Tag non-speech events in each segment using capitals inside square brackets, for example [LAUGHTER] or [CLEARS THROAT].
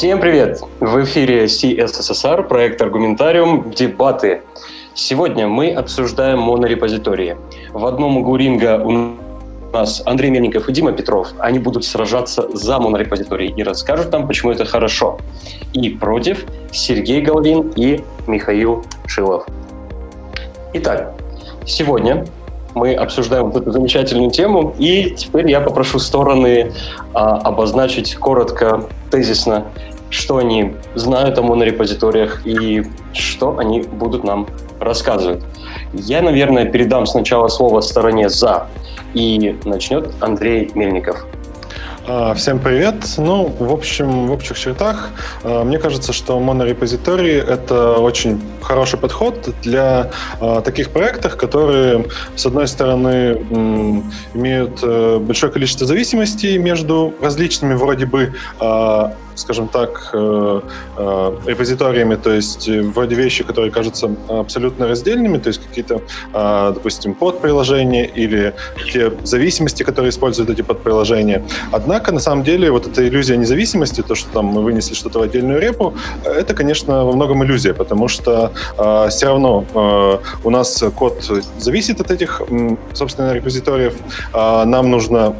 Всем привет! В эфире CSSR, проект «Аргументариум. Дебаты». Сегодня мы обсуждаем монорепозитории. В одном углу ринга у нас Андрей Мельников и Дима Петров. Они будут сражаться за монорепозиторий и расскажут нам, почему это хорошо. И против Сергей Головин и Михаил Шилов. Итак, сегодня мы обсуждаем вот эту замечательную тему, и теперь я попрошу стороны а, обозначить коротко, тезисно, что они знают о монорепозиториях и что они будут нам рассказывать. Я, наверное, передам сначала слово стороне «за», и начнет Андрей Мельников. А, всем привет. Ну, в общем, в общих чертах, а, мне кажется, что монорепозитории — это очень хороший подход для а, таких проектов, которые, с одной стороны, имеют э, большое количество зависимостей между различными вроде бы скажем так, э, э, репозиториями, то есть вроде вещи, которые кажутся абсолютно раздельными, то есть какие-то, допустим, подприложения или те зависимости, которые используют эти подприложения. Однако, на самом деле, вот эта иллюзия независимости, то, что там мы вынесли что-то в отдельную репу, это, конечно, во многом иллюзия, потому что э, все равно э, у нас код зависит от этих, собственно, репозиториев. Э, нам нужно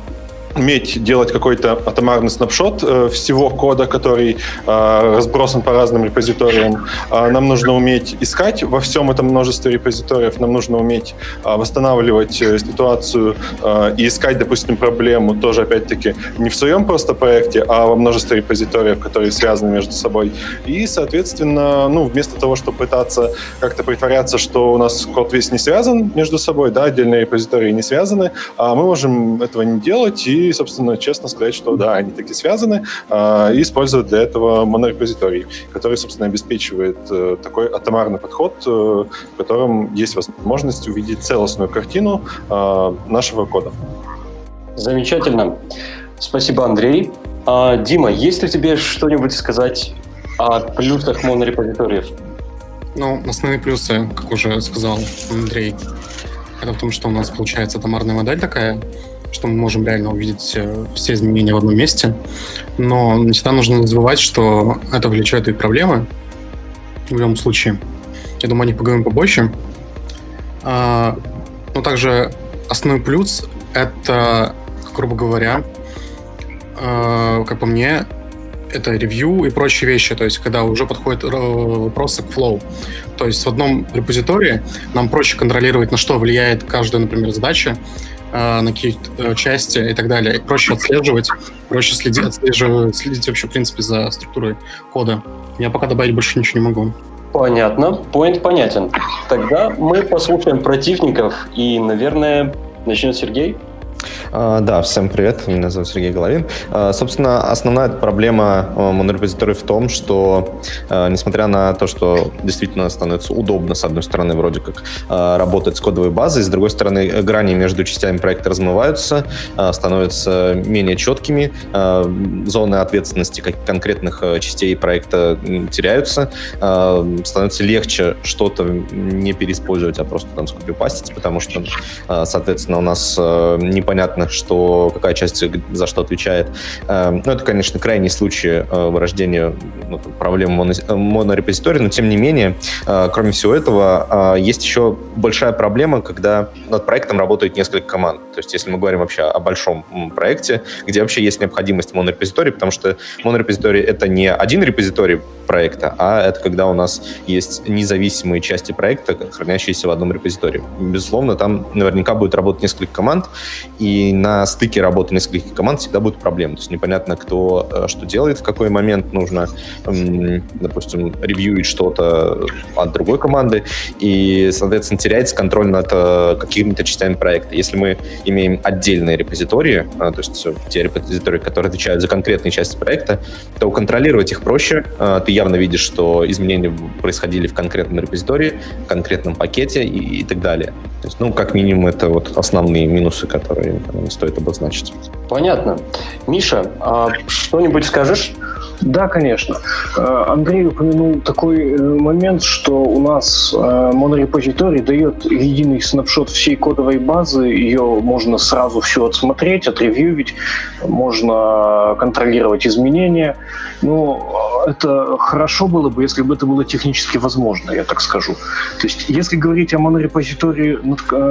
уметь делать какой-то атомарный снапшот э, всего кода, который э, разбросан по разным репозиториям. Э, нам нужно уметь искать во всем этом множестве репозиториев, нам нужно уметь э, восстанавливать э, ситуацию э, и искать, допустим, проблему тоже, опять-таки, не в своем просто проекте, а во множестве репозиториев, которые связаны между собой. И, соответственно, ну, вместо того, чтобы пытаться как-то притворяться, что у нас код весь не связан между собой, да, отдельные репозитории не связаны, а мы можем этого не делать и и, собственно, честно сказать, что да, они таки связаны, э, и использовать для этого монорепозиторий, который, собственно, обеспечивает э, такой атомарный подход, э, в котором есть возможность увидеть целостную картину э, нашего кода. Замечательно. Спасибо, Андрей. А, Дима, есть ли тебе что-нибудь сказать о плюсах монорепозиториев? Ну, основные плюсы, как уже сказал Андрей, это в том, что у нас получается атомарная модель такая, что мы можем реально увидеть э, все изменения в одном месте. Но всегда нужно не забывать, что это влечет и проблемы. В любом случае. Я думаю, о них поговорим побольше. А, но также основной плюс — это, грубо говоря, а, как по мне, это ревью и прочие вещи, то есть когда уже подходят э, вопросы к flow. То есть в одном репозитории нам проще контролировать, на что влияет каждая, например, задача, э, на какие-то э, части и так далее. И проще отслеживать, проще следить, отслеживать, следить вообще, в принципе, за структурой кода. Я пока добавить больше ничего не могу. Понятно, поинт понятен. Тогда мы послушаем противников, и, наверное, начнет Сергей. А, да, всем привет, меня зовут Сергей Головин. А, собственно, основная проблема а, монорепозиторий в том, что, несмотря на то, что действительно становится удобно, с одной стороны, вроде как работать с кодовой базой, с другой стороны, грани между частями проекта размываются, становятся менее четкими, зоны ответственности конкретных частей проекта теряются, становится легче что-то не переиспользовать, а просто там скопипастить, потому что, соответственно, у нас непонятно, понятно, что какая часть за что отвечает. Эм, ну, это, конечно, крайний случай э, вырождения ну, проблем монорепозитория, но тем не менее, э, кроме всего этого, э, есть еще большая проблема, когда над проектом работает несколько команд. То есть, если мы говорим вообще о большом проекте, где вообще есть необходимость монорепозитории, потому что монорепозиторий — это не один репозиторий проекта, а это когда у нас есть независимые части проекта, хранящиеся в одном репозитории. Безусловно, там наверняка будет работать несколько команд, и на стыке работы нескольких команд всегда будут проблемы. То есть непонятно, кто э, что делает, в какой момент нужно, допустим, ревьюить что-то от другой команды, и, соответственно, теряется контроль над э, какими-то частями проекта. Если мы имеем отдельные репозитории, э, то есть те репозитории, которые отвечают за конкретные части проекта, то контролировать их проще. Ты явно видишь, что изменения происходили в конкретном репозитории, в конкретном пакете и, и так далее. То есть, ну, как минимум, это вот основные минусы, которые стоит обозначить. Понятно. Миша, а что-нибудь скажешь? Да, конечно. Э, Андрей упомянул такой э, момент, что у нас э, монорепозиторий дает единый снапшот всей кодовой базы, ее можно сразу все отсмотреть, отревьювить, можно контролировать изменения. Ну, но это хорошо было бы, если бы это было технически возможно, я так скажу. То есть, если говорить о монорепозитории,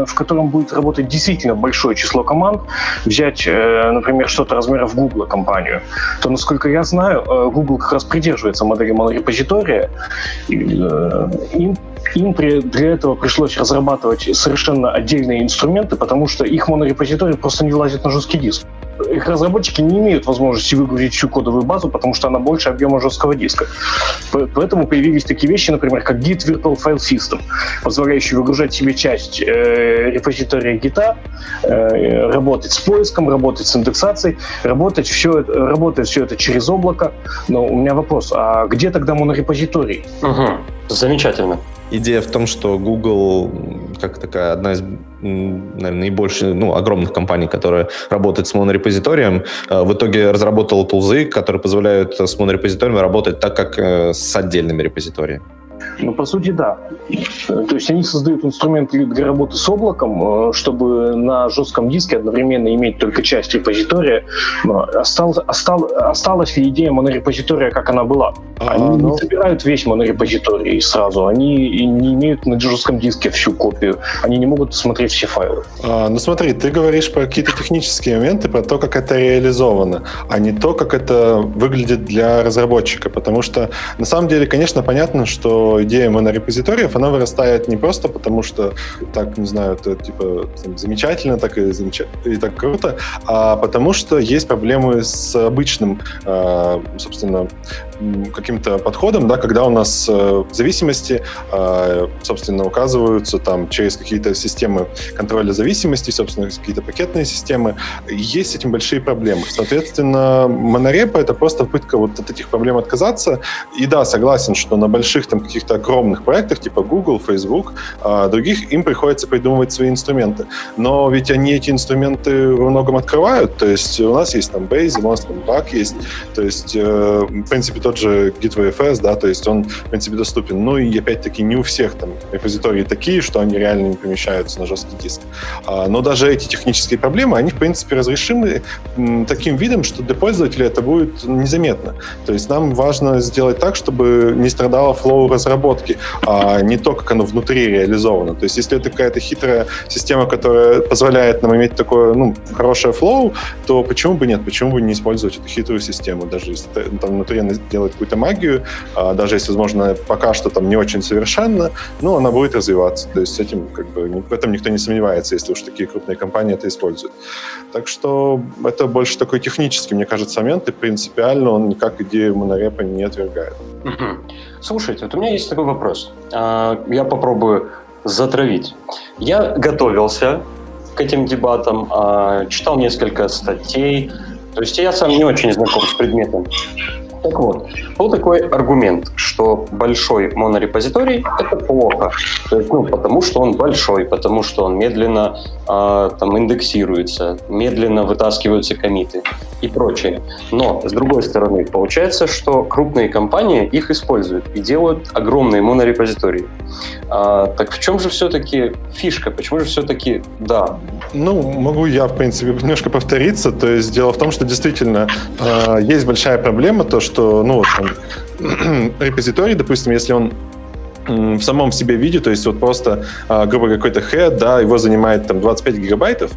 в котором будет работать действительно большое число команд, взять, например, что-то размеров Google компанию, то, насколько я знаю, Google как раз придерживается модели монорепозитория. Им им при, для этого пришлось разрабатывать совершенно отдельные инструменты, потому что их монорепозиторий просто не влазит на жесткий диск их разработчики не имеют возможности выгрузить всю кодовую базу, потому что она больше объема жесткого диска. Поэтому появились такие вещи, например, как Git Virtual File System, позволяющий выгружать себе часть э, репозитория Git, э, работать с поиском, работать с индексацией, работать все, работает все это через облако. Но у меня вопрос, а где тогда монорепозиторий? Угу. Замечательно. Идея в том, что Google, как такая одна из наверное, наибольших, ну, огромных компаний, которые работают с монорепозиторием, э, в итоге разработала тулзы, которые позволяют с монорепозиторием работать так, как э, с отдельными репозиториями. Ну, по сути, да. То есть они создают инструменты для работы с облаком, э, чтобы на жестком диске одновременно иметь только часть репозитория. Но осталось, осталось, осталась ли идея монорепозитория, как она была? А, они а, ну... не собирают весь монорепозиторий сразу, они не имеют на жестком диске всю копию, они не могут смотреть все файлы. А, ну смотри, ты говоришь про какие-то технические моменты, про то, как это реализовано, а не то, как это выглядит для разработчика, потому что на самом деле, конечно, понятно, что идея монорепозиториев, она вырастает не просто потому, что так, не знаю, это типа там, замечательно, так и, замеч... и так круто, а потому что есть проблемы с обычным, э, собственно, каким-то подходом, да, когда у нас э, зависимости, э, собственно, указываются там через какие-то системы контроля зависимости, собственно, какие-то пакетные системы. Есть с этим большие проблемы. Соответственно, монорепа — это просто попытка вот от этих проблем отказаться. И да, согласен, что на больших там каких-то огромных проектах, типа Google, Facebook, э, других, им приходится придумывать свои инструменты. Но ведь они эти инструменты во многом открывают. То есть у нас есть там Bazel, у нас там Bug есть. То есть, э, в принципе, тот же GitVFS, да, то есть он, в принципе, доступен. Ну и, опять-таки, не у всех там репозитории такие, что они реально не помещаются на жесткий диск. А, но даже эти технические проблемы, они, в принципе, разрешимы таким видом, что для пользователя это будет незаметно. То есть нам важно сделать так, чтобы не страдало flow разработки, а не то, как оно внутри реализовано. То есть если это какая-то хитрая система, которая позволяет нам иметь такое, ну, хорошее flow, то почему бы нет? Почему бы не использовать эту хитрую систему, даже если там внутри она делает какую-то магию, а, даже если, возможно, пока что там не очень совершенно, но она будет развиваться. То есть этим как бы в этом никто не сомневается, если уж такие крупные компании это используют. Так что это больше такой технический, мне кажется, момент, и принципиально он никак идею монорепа не отвергает. Слушайте, вот у меня есть такой вопрос. А, я попробую затравить. Я готовился к этим дебатам, а, читал несколько статей, то есть я сам не очень знаком с предметом. Так вот, был такой аргумент, что большой монорепозиторий — это плохо. То есть, ну, потому что он большой, потому что он медленно э, там, индексируется, медленно вытаскиваются комиты и прочее. Но, с другой стороны, получается, что крупные компании их используют и делают огромные монорепозитории. А, так в чем же все-таки фишка? Почему же все-таки да? Ну, могу я, в принципе, немножко повториться. То есть дело в том, что действительно э, есть большая проблема, то, что, ну, вот, там, [CLEARS THROAT] репозиторий, допустим, если он в самом себе виде, то есть вот просто, а, грубо какой-то head, да, его занимает там 25 гигабайтов,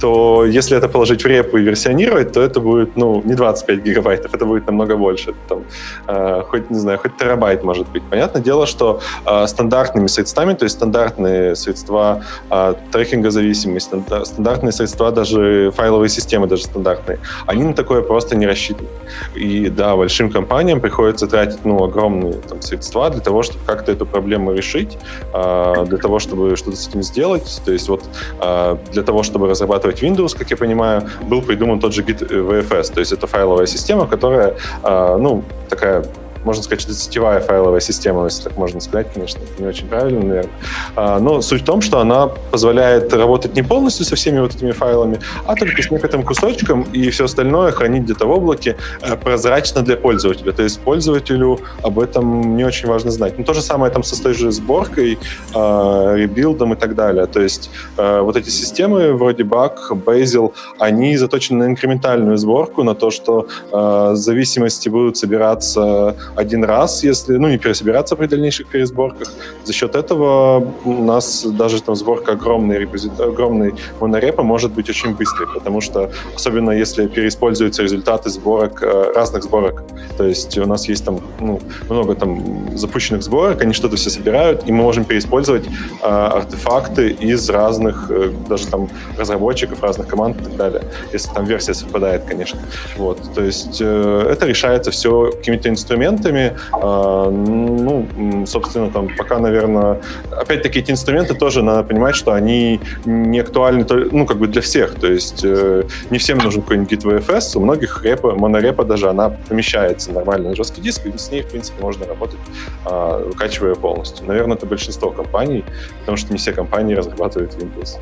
то если это положить в репу и версионировать, то это будет, ну, не 25 гигабайтов, это будет намного больше. Там, э, хоть, не знаю, хоть терабайт может быть. Понятное дело, что э, стандартными средствами, то есть стандартные средства э, трекинга зависимости, стандартные средства даже файловые системы, даже стандартные, они на такое просто не рассчитаны. И да, большим компаниям приходится тратить, ну, огромные там, средства для того, чтобы как-то эту проблему решить, а, для того, чтобы что-то с этим сделать. То есть вот а, для того, чтобы разрабатывать Windows, как я понимаю, был придуман тот же Git VFS. То есть это файловая система, которая, а, ну, такая можно сказать, что сетевая файловая система, если так можно сказать, конечно, это не очень правильно, наверное. А, но суть в том, что она позволяет работать не полностью со всеми вот этими файлами, а только с некоторым кусочком, и все остальное хранить где-то в облаке э, прозрачно для пользователя. То есть пользователю об этом не очень важно знать. Но то же самое там со той же сборкой, а, ребилдом и так далее. То есть э, вот эти системы вроде Bug, Bazel, они заточены на инкрементальную сборку, на то, что э, зависимости будут собираться один раз, если, ну, не пересобираться при дальнейших пересборках. За счет этого у нас даже там сборка огромной, репозит... огромной монорепа может быть очень быстрой, потому что, особенно если переиспользуются результаты сборок, э, разных сборок, то есть у нас есть там ну, много там запущенных сборок, они что-то все собирают, и мы можем переиспользовать э, артефакты из разных, э, даже там разработчиков, разных команд и так далее, если там версия совпадает, конечно. Вот, то есть э, это решается все какими-то инструментами, э, ну, собственно, там пока, наверное, опять-таки эти инструменты тоже надо понимать, что они не актуальны, ну, как бы для всех, то есть э, не всем нужен какой-нибудь Git VFS, у многих репа, монорепа даже, она помещается нормально на жесткий диск, и с ней, в принципе, можно работать, э, выкачивая полностью. Наверное, это большинство компаний, потому что не все компании разрабатывают Windows.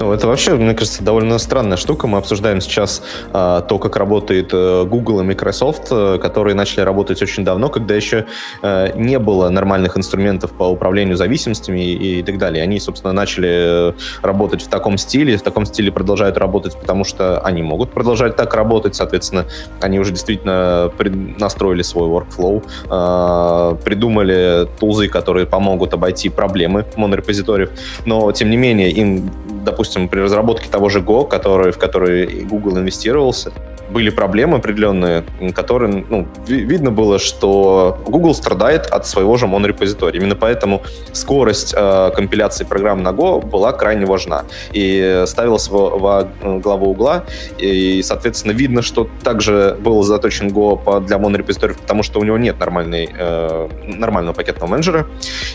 Ну, это вообще, мне кажется, довольно странная штука. Мы обсуждаем сейчас э, то, как работает э, Google и Microsoft, э, которые начали работать очень давно, когда еще э, не было нормальных инструментов по управлению зависимостями и, и так далее. Они, собственно, начали э, работать в таком стиле, в таком стиле продолжают работать, потому что они могут продолжать так работать, соответственно, они уже действительно настроили свой workflow, э, придумали тулзы, которые помогут обойти проблемы монорепозиториев, но, тем не менее, им, допустим, при разработке того же Go, который, в который Google инвестировался, были проблемы определенные, которые, ну, видно было, что Google страдает от своего же монорепозитория. Именно поэтому скорость э, компиляции программ на Go была крайне важна и ставилась во, во главу угла. И, соответственно, видно, что также был заточен Go по, для монорепозиториев, потому что у него нет нормальной, э, нормального пакетного менеджера.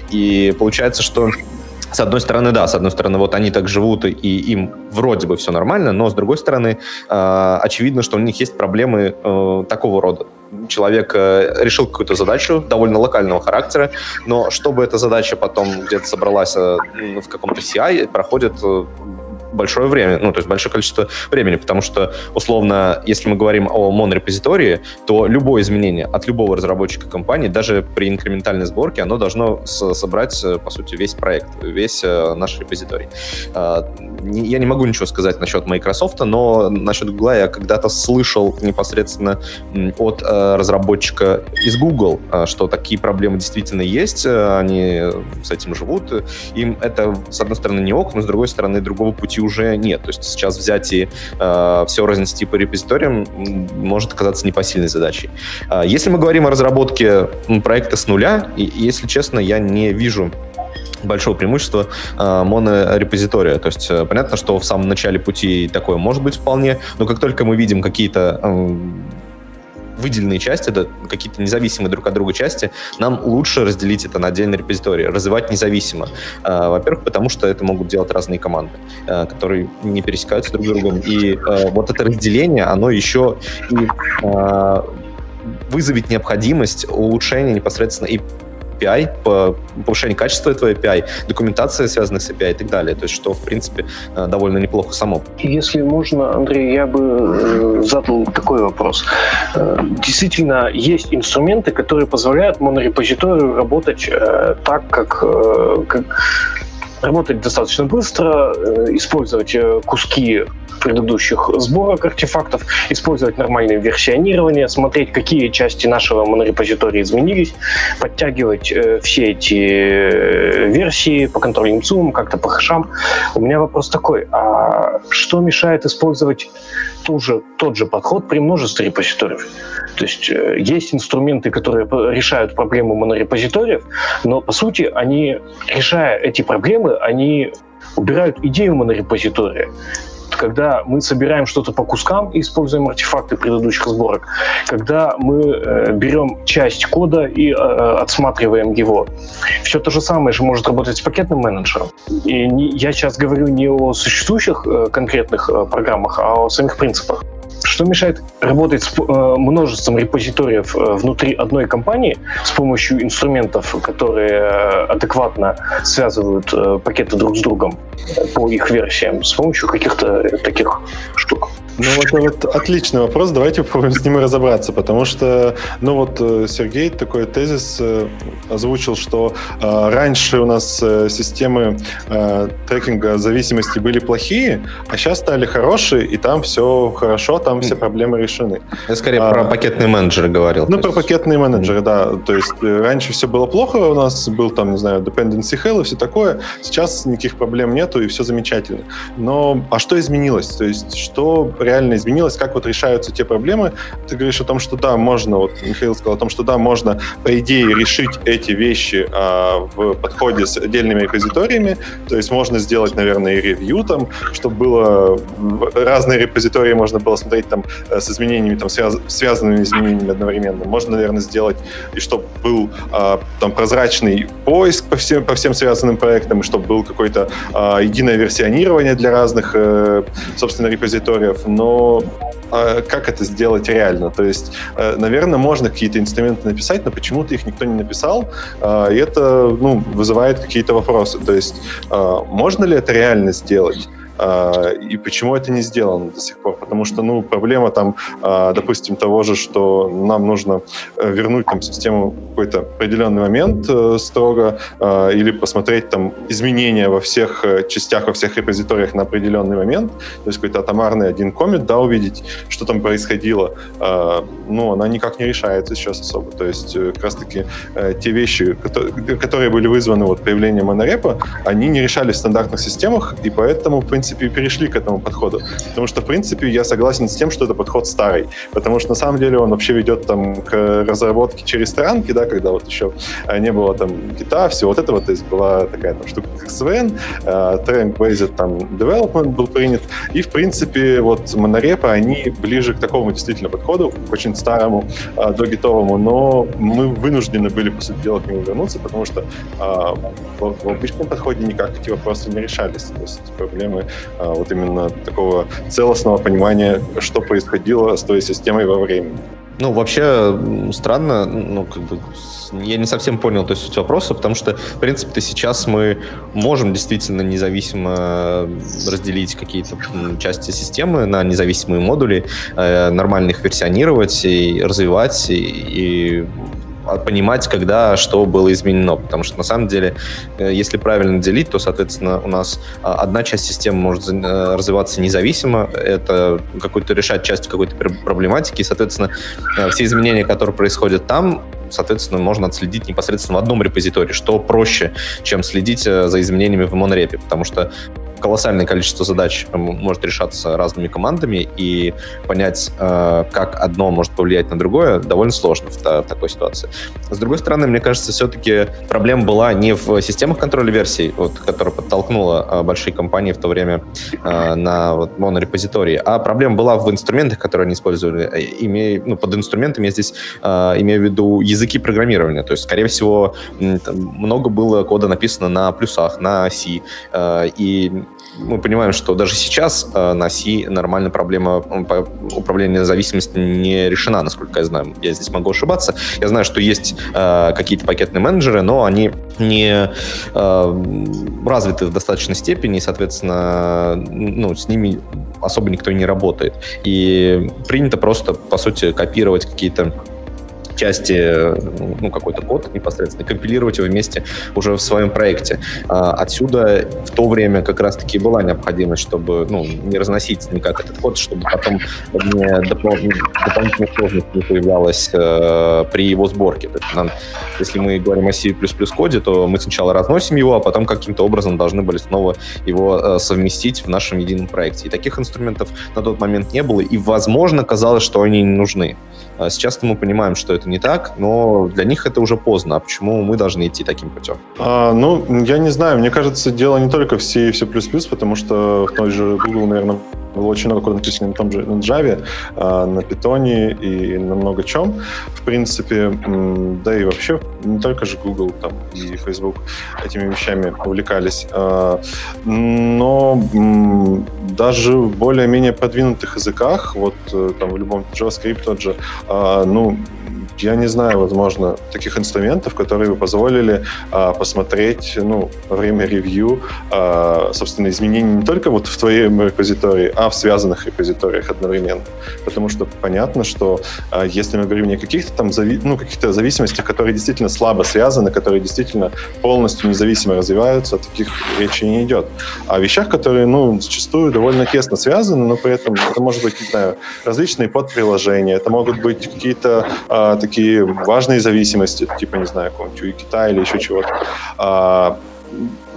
И получается, что с одной стороны, да, с одной стороны, вот они так живут, и им вроде бы все нормально, но с другой стороны, э, очевидно, что у них есть проблемы э, такого рода. Человек э, решил какую-то задачу довольно локального характера, но чтобы эта задача потом где-то собралась э, в каком-то CI, проходит э, большое время, ну, то есть большое количество времени, потому что, условно, если мы говорим о монорепозитории, то любое изменение от любого разработчика компании, даже при инкрементальной сборке, оно должно собрать, э, по сути, весь проект, весь э, наш репозиторий. А, я не могу ничего сказать насчет Microsoft, но насчет Google я когда-то слышал непосредственно от э, разработчика из Google, что такие проблемы действительно есть, они с этим живут. Им это, с одной стороны, не ок, но с другой стороны, другого пути пути уже нет. То есть сейчас взять и э, все разнести по репозиториям может оказаться непосильной задачей. Э, если мы говорим о разработке проекта с нуля, и, если честно, я не вижу большого преимущества э, монорепозитория. То есть э, понятно, что в самом начале пути такое может быть вполне, но как только мы видим какие-то э, выделенные части, это какие-то независимые друг от друга части, нам лучше разделить это на отдельные репозитории, развивать независимо. А, во-первых, потому что это могут делать разные команды, а, которые не пересекаются друг с другом. И а, вот это разделение, оно еще и вызовет необходимость улучшения непосредственно и API, по повышению качества этого API, документация, связанная с API и так далее. То есть, что, в принципе, э, довольно неплохо само. Если можно, Андрей, я бы э, задал такой вопрос. Э, действительно, есть инструменты, которые позволяют монорепозиторию работать так, как, как работать достаточно быстро, использовать куски предыдущих сборок артефактов, использовать нормальное версионирование, смотреть, какие части нашего монорепозитория изменились, подтягивать э, все эти э, версии по контрольным ЦУМам, как-то по хэшам. У меня вопрос такой, а что мешает использовать ту же, тот же подход при множестве репозиториев? То есть э, есть инструменты, которые решают проблему монорепозиториев, но по сути они, решая эти проблемы, они убирают идею монорепозитория когда мы собираем что-то по кускам и используем артефакты предыдущих сборок, когда мы э, берем часть кода и э, отсматриваем его. Все то же самое же может работать с пакетным менеджером. И не, я сейчас говорю не о существующих э, конкретных э, программах, а о самих принципах. Что мешает работать с э, множеством репозиториев э, внутри одной компании с помощью инструментов, которые э, адекватно связывают пакеты друг с другом по их версиям, с помощью каких-то таких штук? Ну, это вот отличный вопрос. Давайте попробуем с ним разобраться, потому что, ну вот, э, Сергей такой тезис э, озвучил, что э, раньше у нас э, системы э, трекинга зависимости были плохие, а сейчас стали хорошие, и там все хорошо, там все проблемы решены. Я скорее а, про пакетные менеджеры говорил. Ну, про есть... пакетные менеджеры, да. То есть раньше все было плохо, у нас был там, не знаю, dependency hell и все такое. Сейчас никаких проблем нету, и все замечательно. Но, а что изменилось? То есть, что реально изменилось, как вот решаются те проблемы. Ты говоришь о том, что да, можно, вот Михаил сказал о том, что да, можно, по идее, решить эти вещи а, в подходе с отдельными репозиториями, то есть можно сделать, наверное, и ревью там, чтобы было разные репозитории можно было смотреть там э, с изменениями, там, связ, связанными изменениями одновременно. Можно, наверное, сделать, и чтобы был а, там прозрачный поиск по всем, по всем связанным проектам, и чтобы был какое-то а, единое версионирование для разных, э, собственно, репозиториев. Но а как это сделать реально? То есть, э, наверное, можно какие-то инструменты написать, но почему-то их никто не написал, а, и это ну, вызывает какие-то вопросы. То есть, можно ли это реально сделать? А, и почему это не сделано до сих пор? Потому что, ну, проблема там, а, допустим, того же, что нам нужно э, вернуть там систему в какой-то определенный момент э, строго, а, или посмотреть там изменения во всех э, частях, во всех репозиториях на определенный момент, то есть какой-то атомарный один коммент, да, увидеть, что там происходило, ну, она никак не решается сейчас особо. То есть как раз-таки те вещи, которые были вызваны вот появлением монорепа, они не решались в стандартных системах, и поэтому, в принципе, принципе, перешли к этому подходу. Потому что, в принципе, я согласен с тем, что это подход старый. Потому что, на самом деле, он вообще ведет там к разработке через странки, да, когда вот еще а, не было там гита, все вот это вот, то есть была такая там штука, как SVN, Trend Based там Development был принят, и, в принципе, вот монорепы, они ближе к такому действительно подходу, к очень старому, а, до гитовому, но мы вынуждены были, по сути дела, к нему вернуться, потому что а, в, обычном подходе никак эти вопросы не решались. То есть проблемы а, вот именно такого целостного понимания, что происходило с той системой во времени. Ну, вообще странно, ну, как бы, я не совсем понял то есть, суть вопроса, потому что, в принципе-то, сейчас мы можем действительно независимо разделить какие-то части системы на независимые модули, э, нормально их версионировать и развивать, и, и понимать, когда что было изменено. Потому что, на самом деле, э, если правильно делить, то, соответственно, у нас а, одна часть системы может э, развиваться независимо, это какую-то решать часть какой-то проблематики, и, соответственно, э, все изменения, которые происходят там, соответственно, можно отследить непосредственно в одном репозитории, что проще, чем следить за изменениями в монорепе, потому что колоссальное количество задач может решаться разными командами, и понять, э, как одно может повлиять на другое, довольно сложно в, такой ситуации. С другой стороны, мне кажется, все-таки проблема была не в системах контроля версий, вот, которая подтолкнула э, большие компании в то время э, на вот, монорепозитории, а проблема была в инструментах, которые они использовали. Имея, ну, под инструментами я здесь имею в виду языки программирования. То есть, скорее всего, много было кода написано на плюсах, на C, и мы понимаем, что даже сейчас э, на C нормальная проблема управления зависимостью не решена, насколько я знаю. Я здесь могу ошибаться. Я знаю, что есть э, какие-то пакетные менеджеры, но они не э, развиты в достаточной степени, и, соответственно, ну, с ними особо никто не работает. И принято просто, по сути, копировать какие-то части, ну, какой-то код непосредственно, компилировать его вместе уже в своем проекте. А, отсюда в то время как раз-таки была необходимость, чтобы ну, не разносить никак этот код, чтобы потом не дополнительных сложность не появлялась э, при его сборке. То есть нам, если мы говорим о C++ коде, то мы сначала разносим его, а потом каким-то образом должны были снова его э, совместить в нашем едином проекте. И таких инструментов на тот момент не было, и, возможно, казалось, что они не нужны. А сейчас мы понимаем, что это не так, но для них это уже поздно. А почему мы должны идти таким путем? А, ну, я не знаю. Мне кажется, дело не только в C и C++, потому что в той же Google, наверное, было очень много кода написано на том же на Java, а, на Python и на много чем. В принципе, да и вообще не только же Google там, и Facebook этими вещами увлекались. А, но даже в более-менее продвинутых языках, вот э, там в любом JavaScript тот же, а, ну, я не знаю, возможно, таких инструментов, которые бы позволили а, посмотреть, ну, время ревью, а, собственно, изменения не только вот в твоем репозитории, а в связанных репозиториях одновременно. Потому что понятно, что а, если мы говорим не о каких-то там зави- ну, каких-то зависимостях, которые действительно слабо связаны, которые действительно полностью независимо развиваются, о таких речи не идет. А о вещах, которые, ну, зачастую довольно тесно связаны, но при этом это может быть, не знаю, различные подприложения, это могут быть какие-то а, такие важные зависимости, типа, не знаю, какого-нибудь UIKit или еще чего-то.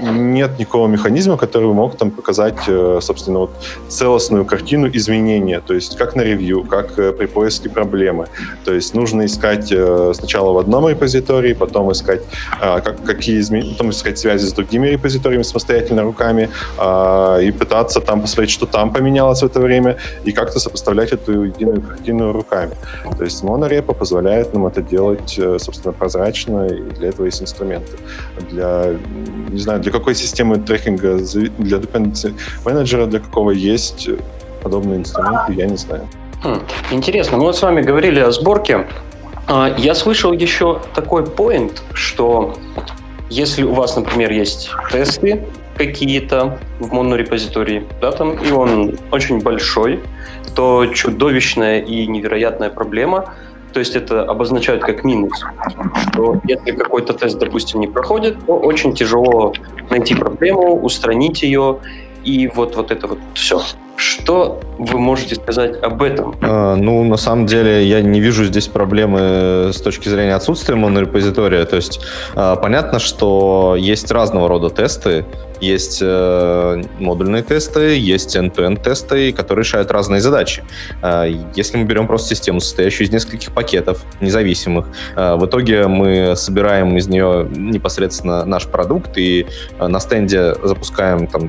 А, нет никакого механизма, который мог там показать, э, собственно, вот целостную картину изменения, то есть как на ревью, как э, при поиске проблемы. То есть нужно искать э, сначала в одном репозитории, потом искать, как, какие измен... потом искать связи с другими репозиториями самостоятельно руками и пытаться там посмотреть, что там поменялось в это время, и как-то сопоставлять эту единую картину руками. То есть монорепа позволяет нам это делать, собственно, прозрачно, и для этого есть инструменты. Для, не знаю, для какой системы трекинга, для dependency менеджера, для какого есть подобные инструменты, я не знаю. Хм, интересно, мы вот с вами говорили о сборке. А, я слышал еще такой point, что если у вас, например, есть тесты какие-то в монорепозитории, да, там, и он очень большой, то чудовищная и невероятная проблема – то есть это обозначают как минус, что если какой-то тест, допустим, не проходит, то очень тяжело найти проблему, устранить ее, и вот, вот это вот все. Что вы можете сказать об этом? А, ну, на самом деле, я не вижу здесь проблемы с точки зрения отсутствия монорепозитория. То есть, а, понятно, что есть разного рода тесты. Есть э, модульные тесты, есть end-to-end тесты, которые решают разные задачи. Э, если мы берем просто систему, состоящую из нескольких пакетов независимых, э, в итоге мы собираем из нее непосредственно наш продукт и э, на стенде запускаем там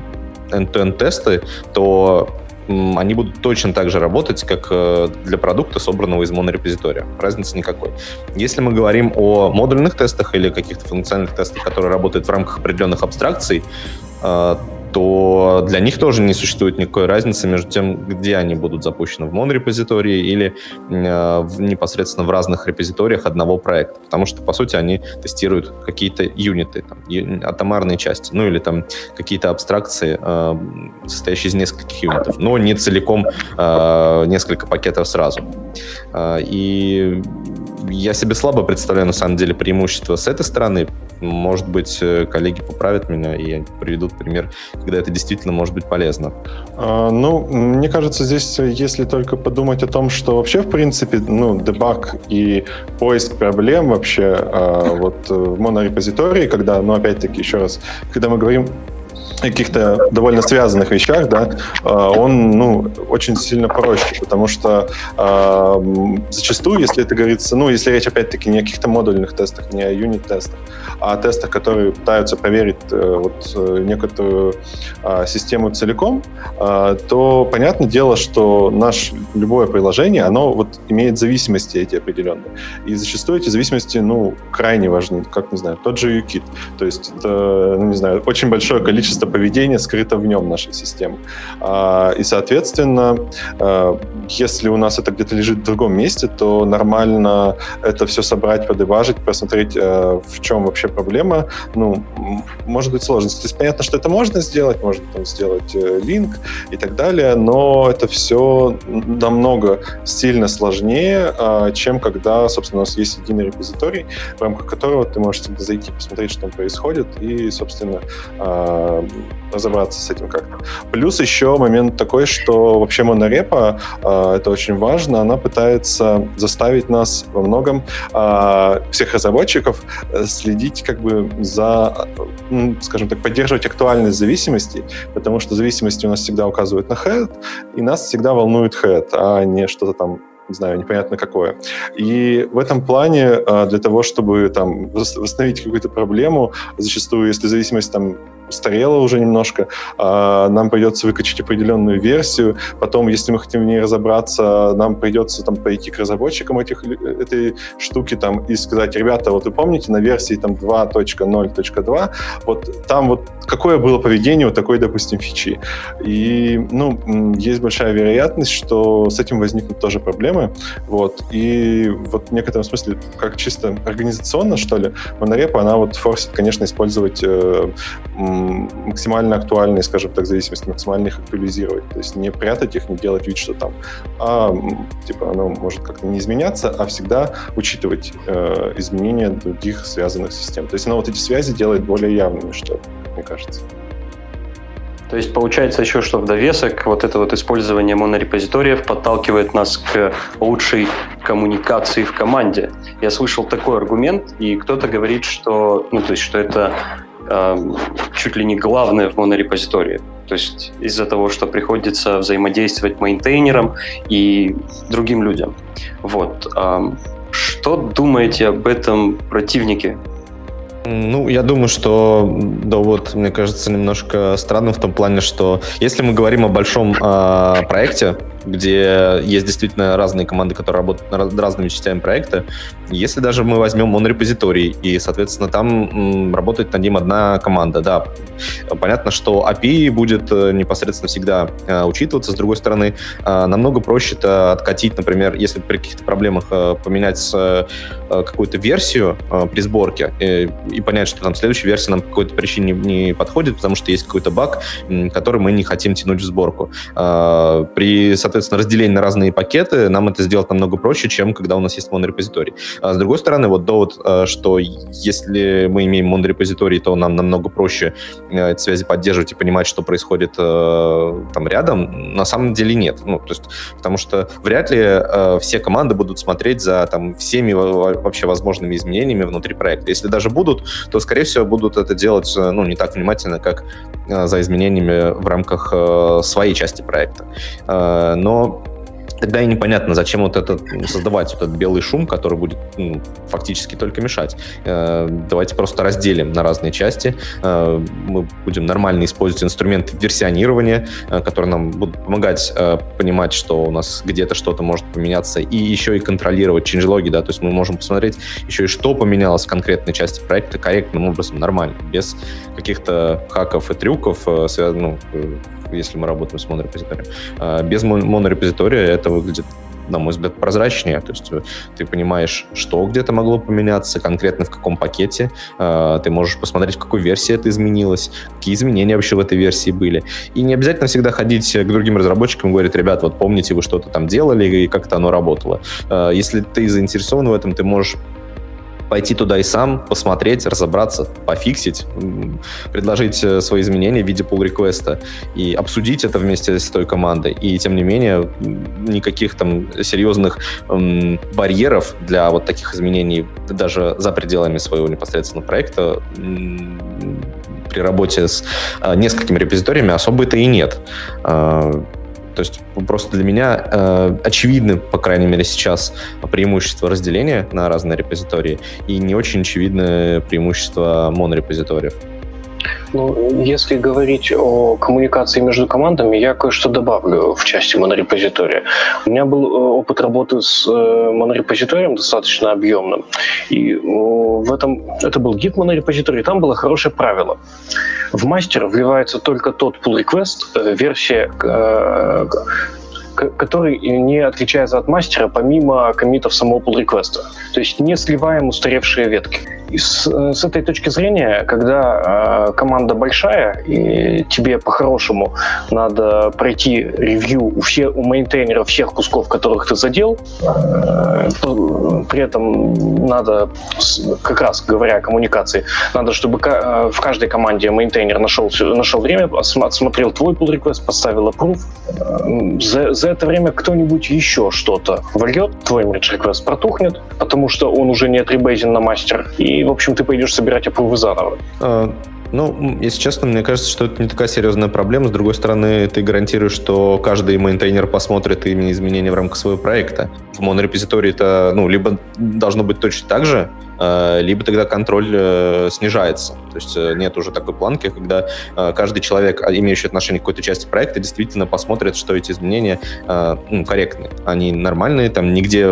end-to-end тесты, то они будут точно так же работать, как э, для продукта, собранного из монорепозитория. Разницы никакой. Если мы говорим о модульных тестах или каких-то функциональных тестах, которые работают в рамках определенных абстракций, э, то для них тоже не существует никакой разницы между тем, где они будут запущены, в монорепозитории или э, непосредственно в разных репозиториях одного проекта. Потому что, по сути, они тестируют какие-то юниты, там, атомарные части, ну или там какие-то абстракции, э, состоящие из нескольких юнитов, но не целиком э, несколько пакетов сразу. Э, и я себе слабо представляю, на самом деле, преимущество с этой стороны. Может быть, э, коллеги поправят меня и приведут пример, когда это действительно может быть полезно. А, ну, мне кажется, здесь, если только подумать о том, что вообще, в принципе, ну, дебаг и поиск проблем вообще а, вот в монорепозитории, когда, ну, опять-таки, еще раз, когда мы говорим каких-то довольно связанных вещах, да, а, он, ну, очень сильно проще, потому что э, зачастую, если это говорится, ну, если речь, опять-таки, не о каких-то модульных тестах, не о юнит-тестах, а о тестах, которые пытаются проверить э, вот э, некоторую э, систему целиком, э, то понятное дело, что наше любое приложение, оно вот имеет зависимости эти определенные. И зачастую эти зависимости, ну, крайне важны, как, не знаю, тот же UKIT. То есть это, ну, не знаю, очень большое количество поведения скрыто в нем нашей системы. А, и, соответственно, а, если у нас это где-то лежит в другом месте, то нормально это все собрать, подыважить, посмотреть, а, в чем вообще проблема, ну, может быть сложность. То есть понятно, что это можно сделать, можно там сделать э, линк и так далее, но это все намного сильно сложнее, чем когда, собственно, у нас есть единый репозиторий, в рамках которого ты можешь всегда зайти, посмотреть, что там происходит, и, собственно, разобраться с этим как-то. Плюс еще момент такой, что вообще монорепа, э, это очень важно, она пытается заставить нас во многом, э, всех разработчиков, э, следить как бы за, ну, скажем так, поддерживать актуальность зависимостей, потому что зависимости у нас всегда указывают на head, и нас всегда волнует head, а не что-то там не знаю, непонятно какое. И в этом плане для того, чтобы там восстановить какую-то проблему, зачастую, если зависимость там устарела уже немножко, а, нам придется выкачать определенную версию, потом, если мы хотим в ней разобраться, нам придется там пойти к разработчикам этих, этой штуки там и сказать, ребята, вот вы помните, на версии там 2.0.2, вот там вот какое было поведение вот такой, допустим, фичи. И, ну, есть большая вероятность, что с этим возникнут тоже проблемы, вот, и вот в некотором смысле, как чисто организационно, что ли, монорепа, она вот форсит, конечно, использовать э, максимально актуальные, скажем так, зависимости, максимально их актуализировать. То есть не прятать их, не делать вид, что там, а, типа, оно может как-то не изменяться, а всегда учитывать э, изменения других связанных систем. То есть оно вот эти связи делает более явными, что мне кажется. То есть получается еще, что в довесок вот это вот использование монорепозиториев подталкивает нас к лучшей коммуникации в команде. Я слышал такой аргумент, и кто-то говорит, что, ну, то есть, что это чуть ли не главное в монорепозитории. То есть из-за того, что приходится взаимодействовать мейнтейнерам и другим людям. Вот. Э, что думаете об этом противники ну, я думаю, что да вот, мне кажется, немножко странным в том плане, что если мы говорим о большом э, проекте, где есть действительно разные команды, которые работают над разными частями проекта. Если даже мы возьмем монорепозиторий, и, соответственно, там работает над ним одна команда, да, понятно, что API будет э, непосредственно всегда э, учитываться. С другой стороны, э, намного проще это откатить, например, если при каких-то проблемах поменять какую-то версию при сборке и, и понять, что там следующая версия нам по какой-то причине не, подходит, потому что есть какой-то баг, который мы не хотим тянуть в сборку. При, соответственно, разделение на разные пакеты, нам это сделать намного проще, чем когда у нас есть монорепозиторий. А с другой стороны, вот довод, э, что если мы имеем монорепозиторий, то нам намного проще э, эти связи поддерживать и понимать, что происходит э, там рядом, на самом деле нет. Ну, то есть, потому что вряд ли все команды будут смотреть за там всеми вообще возможными изменениями внутри проекта. Если даже будут, то, скорее всего, будут это делать ну, не так внимательно, как за изменениями в рамках своей части проекта но тогда и непонятно, зачем вот этот создавать вот этот белый шум, который будет ну, фактически только мешать. Э, давайте просто разделим на разные части. Э, мы будем нормально использовать инструменты версионирования, э, которые нам будут помогать э, понимать, что у нас где-то что-то может поменяться, и еще и контролировать changelog, да, то есть мы можем посмотреть еще и что поменялось в конкретной части проекта корректным образом, нормально, без каких-то хаков и трюков, э, ну, если мы работаем с монорепозиторием. А без монорепозитория это выглядит на мой взгляд, прозрачнее. То есть э, ты понимаешь, что где-то могло поменяться, конкретно в каком пакете. А, ты можешь посмотреть, в какой версии это изменилось, какие изменения вообще в этой версии были. И не обязательно всегда ходить к другим разработчикам и говорить, ребят, вот помните, вы что-то там делали и как-то оно работало. А, если ты заинтересован в этом, ты можешь пойти туда и сам, посмотреть, разобраться, пофиксить, предложить э, свои изменения в виде pull-реквеста и обсудить это вместе с той командой. И, тем не менее, никаких там серьезных эм, барьеров для вот таких изменений даже за пределами своего непосредственного проекта при работе с э, несколькими репозиториями особо-то и нет. Э, то есть просто для меня э, очевидны, по крайней мере сейчас, преимущества разделения на разные репозитории и не очень очевидны преимущества монорепозиториев. Ну, если говорить о коммуникации между командами, я кое-что добавлю в части монорепозитория. У меня был э, опыт работы с э, монорепозиторием достаточно объемным. И в этом, это был гид монорепозиторий, там было хорошее правило. В мастер вливается только тот pull request, э, версия который не отличается от мастера помимо комитов самого pull реквеста То есть не сливаем устаревшие ветки. И с, с этой точки зрения, когда э, команда большая, и тебе по-хорошему надо пройти ревью у, все, у мейнтейнеров всех кусков, которых ты задел, э, при этом надо, как раз говоря о коммуникации, надо, чтобы э, в каждой команде maintainer нашел, нашел время, отсмотрел твой pull request, поставил approve. Э, за это время кто-нибудь еще что-то вольет, твой merge request протухнет, потому что он уже не от rebase ен на мастер, и, в общем, ты пойдешь собирать approve ы заново. А, Ну, если честно, мне кажется, что это не такая серьезная проблема. С другой стороны, ты гарантируешь, что каждый maintainer посмотрит именно изменения в рамках своего проекта. В монорепозитории это, ну, либо должно быть точно так же, либо тогда контроль э, снижается. То есть э, нет уже такой планки, когда каждый человек, а, имеющий отношение к какой-то части проекта, действительно посмотрит, что эти изменения ну, корректны. Они нормальные, там нигде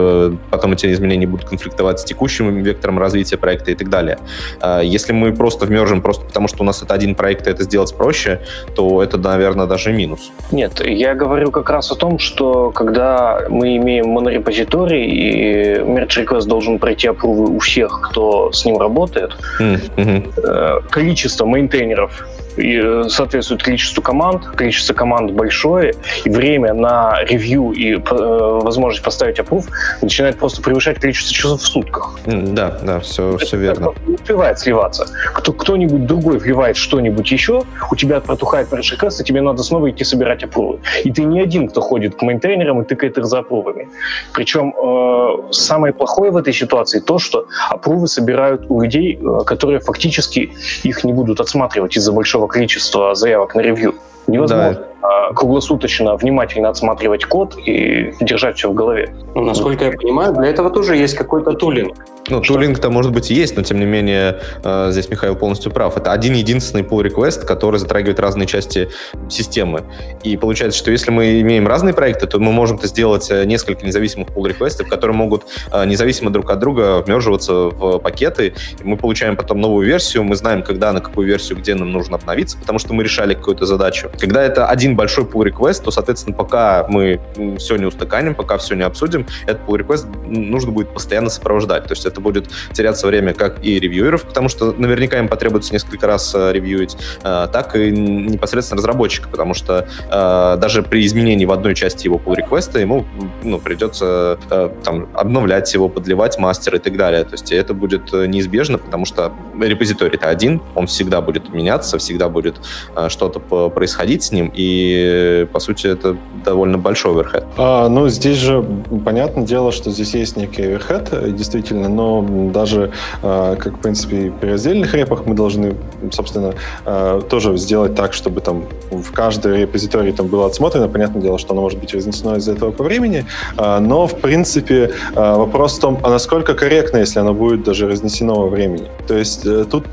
потом эти изменения будут конфликтовать с текущим вектором развития проекта и так далее. Если мы просто вмержим просто потому, что у нас это один проект, и это сделать проще, то это, наверное, даже минус. Нет, я говорю как раз о том, что когда мы имеем монорепозиторий, и merge request должен пройти опрувы у всех тех, кто с ним работает, mm-hmm. количество мейнтейнеров и соответствует количеству команд, количество команд большое, и время на ревью и э, возможность поставить опруф начинает просто превышать количество часов в сутках. Да, да, все, это, все верно. Не успевает сливаться. Кто, кто-нибудь другой вливает что-нибудь еще, у тебя протухает merge request, и тебе надо снова идти собирать опрувы. И ты не один, кто ходит к мейнтейнерам и тыкает их за опрувами. Причем э, самое плохое в этой ситуации то, что опрувы собирают у людей, э, которые фактически их не будут отсматривать из-за большого количества заявок на ревью. Невозможно да. Круглосуточно внимательно отсматривать код и держать все в голове. Ну, насколько я понимаю, для этого тоже есть какой-то тулинг. Ну, тулинг-то, может быть, и есть, но, тем не менее, э, здесь Михаил полностью прав. Это один единственный pull request, который затрагивает разные части системы. И получается, что если мы имеем разные проекты, то мы можем это сделать э, несколько независимых pull request, которые могут э, независимо друг от друга вмерживаться в пакеты. Мы получаем потом новую версию, мы знаем, когда, на какую версию, где нам нужно обновиться, потому что мы решали какую-то задачу. Когда это один большой pull request, то, соответственно, пока мы все не устаканим, пока все не обсудим, этот pull request нужно будет постоянно сопровождать. То есть это будет теряться время как и ревьюеров, потому что наверняка им потребуется несколько раз э, ревьюить, э, так и непосредственно разработчика, потому что э, даже при изменении в одной части его pull реквеста ему ну, придется там, обновлять его, подливать мастер и так далее. То есть это будет неизбежно, потому что репозиторий это один, он всегда будет меняться, всегда будет что-то происходить с ним, и по сути это довольно большой оверхед. А, ну, здесь же понятное дело, что здесь есть некий оверхед, действительно, но даже, а, как в принципе, при раздельных репах мы должны, собственно, а, тоже сделать так, чтобы там в каждой репозитории там было отсмотрено. Понятное дело, что оно может быть разнесено из-за этого по времени, а, но, в принципе, вопрос в том, а насколько корректно, если оно будет даже разнесено во времени. То есть э, тут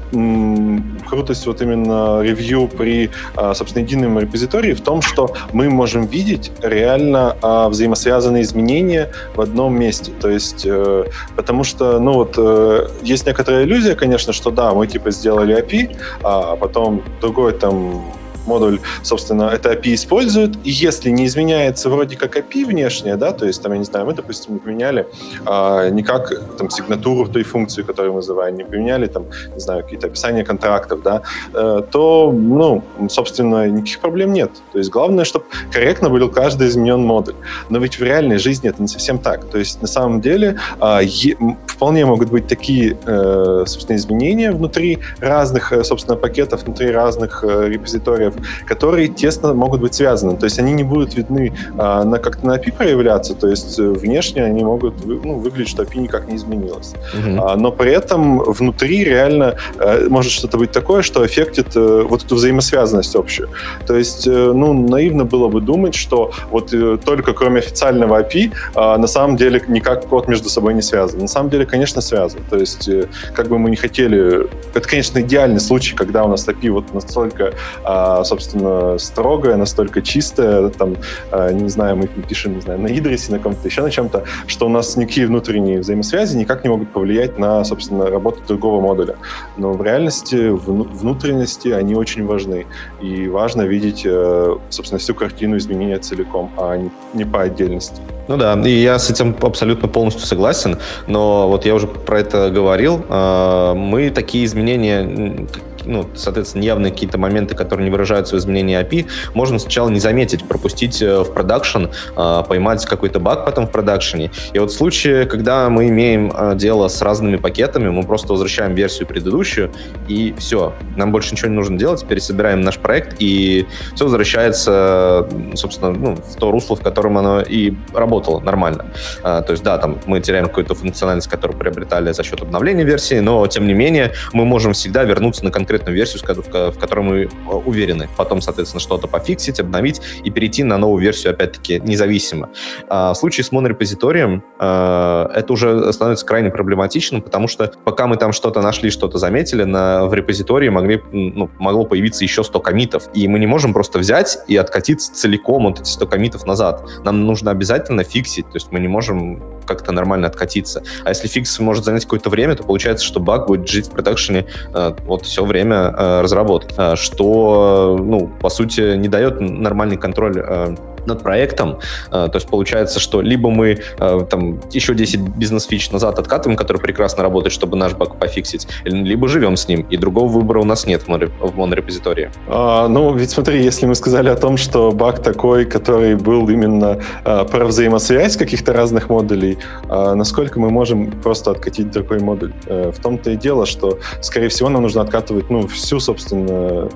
крутость вот именно ревью при, собственно, едином репозитории в том, что мы можем видеть реально взаимосвязанные изменения в одном месте. То есть, э, потому что, ну вот э, есть некоторая иллюзия, конечно, что да, мы типа сделали API, а потом другой там модуль, собственно, это API использует, и если не изменяется вроде как API внешняя, да, то есть там, я не знаю, мы, допустим, не поменяли а, никак там сигнатуру той функции, которую мы называем, не поменяли там, не знаю, какие-то описания контрактов, да, э, то, ну, собственно, никаких проблем нет. То есть главное, чтобы корректно был каждый изменен модуль. Но ведь в реальной жизни это не совсем так. То есть на самом деле е- вполне могут быть такие, э, собственно, изменения внутри разных, э, собственно, пакетов, внутри разных э, репозиториев, которые тесно могут быть связаны. То есть они не будут видны а, на, как-то на API проявляться, то есть э, внешне они могут ну, выглядеть, что API никак не изменилось. Uh-huh. А, но при этом внутри реально а, может что-то быть такое, что эффектит а, вот эту взаимосвязанность общую. То есть, ну, наивно было бы думать, что вот только кроме официального API а, на самом деле никак код между собой не связан. На самом деле, конечно, связан. То есть, как бы мы не хотели... Это, конечно, идеальный случай, когда у нас API вот настолько а, собственно, строгая, настолько чистая, там, э, не знаю, мы пишем, не знаю, на Идресе, на ком-то еще на чем-то, что у нас никакие внутренние взаимосвязи никак не могут повлиять на, собственно, работу другого модуля. Но в реальности внутренности, они очень важны. И важно видеть, э, собственно, всю картину изменения целиком, а не по отдельности. Ну да, и я с этим абсолютно полностью согласен, но вот я уже про это говорил, э, мы такие изменения ну, соответственно, явные какие-то моменты, которые не выражаются в изменении API, можно сначала не заметить, пропустить э, в продакшн, э, поймать какой-то баг потом в продакшене. И вот в случае, когда мы имеем э, дело с разными пакетами, мы просто возвращаем версию предыдущую, и все. Нам больше ничего не нужно делать, пересобираем наш проект, и все возвращается, собственно, ну, в то русло, в котором оно и работало нормально. То есть, да, там мы теряем какую-то функциональность, которую приобретали за счет обновления версии, но, тем не менее, мы можем всегда вернуться на конкретный конкретную версию, в которой мы э, уверены. Потом, соответственно, что-то пофиксить, обновить и перейти на новую версию, опять-таки, независимо. А в случае с монорепозиторием э, это уже становится крайне проблематичным, потому что пока мы там что-то нашли, что-то заметили, на, в репозитории могли, ну, могло появиться еще 100 комитов, и мы не можем просто взять и откатиться целиком вот эти 100 комитов назад. Нам нужно обязательно фиксить, то есть мы не можем как-то нормально откатиться. А если фикс может занять какое-то время, то получается, что баг будет жить в продакшене э, вот все время э, разработки, э, что, ну, по сути, не дает нормальный контроль э, над проектом. Э, то есть получается, что либо мы э, там еще 10 бизнес-фич назад откатываем, который прекрасно работает, чтобы наш баг пофиксить, либо живем с ним, и другого выбора у нас нет в монорепозитории. А, ну, ведь смотри, если мы сказали о том, что баг такой, который был именно а, про взаимосвязь каких-то разных модулей, а, насколько мы можем просто откатить другой модуль? А, в том-то и дело, что, скорее всего, нам нужно откатывать, ну, всю, собственно,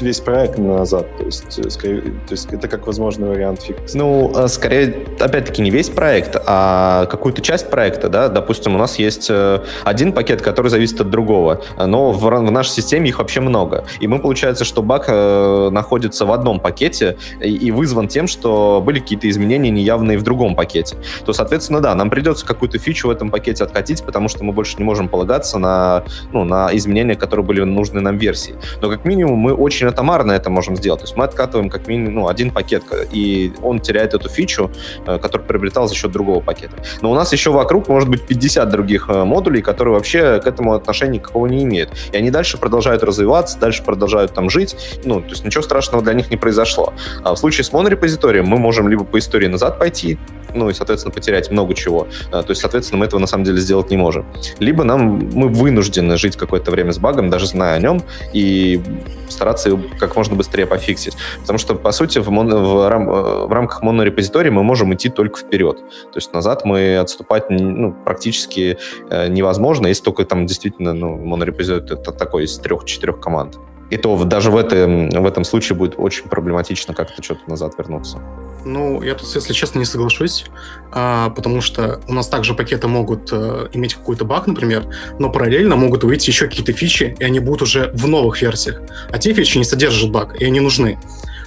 весь проект назад. То есть, скорее, то есть это как возможный вариант фикс. Ну, э, скорее, опять-таки, не весь проект, а какую-то часть проекта, да, допустим, у нас есть э, один пакет, который зависит от другого, но в, в нашей системе их вообще много. И мы, получается, что баг э, находится в одном пакете и, вызван тем, что были какие-то изменения неявные в другом пакете. То, соответственно, да, нам придется какую-то фичу в этом пакете откатить, потому что мы больше не можем полагаться на, ну, на изменения, которые были нужны нам версии. Но как минимум мы очень атомарно это можем сделать. То есть мы откатываем как минимум ну, один пакет, и он теряет эту фичу, э, которую приобретал за счет другого пакета. Но у нас еще вокруг может быть 50 других э, модулей, которые вообще к этому отношения никакого не имеют. И они дальше продолжают развиваться, дальше продолжают там жить. Ну, то есть ничего страшного для них не произошло. А в случае с монорепозиторием мы можем либо по истории назад пойти, ну и, соответственно, потерять много чего. А, то есть, соответственно, мы этого на самом деле сделать не можем. Либо нам мы вынуждены жить какое-то время с багом, даже зная о нем, и стараться его как можно быстрее пофиксить. Потому что, по сути, в, моно, в, рам, в рамках монорепозитории мы можем идти только вперед. То есть назад мы отступать ну, практически э, невозможно, если только там действительно ну, монорепозиторий это такой из трех-четырех команд. И то даже в этом, в этом случае будет очень проблематично как-то что-то назад вернуться. Ну, я тут, если честно, не соглашусь, а, потому что у нас также пакеты могут а, иметь какой-то баг, например, но параллельно могут выйти еще какие-то фичи, и они будут уже в новых версиях. А те фичи не содержат баг, и они нужны.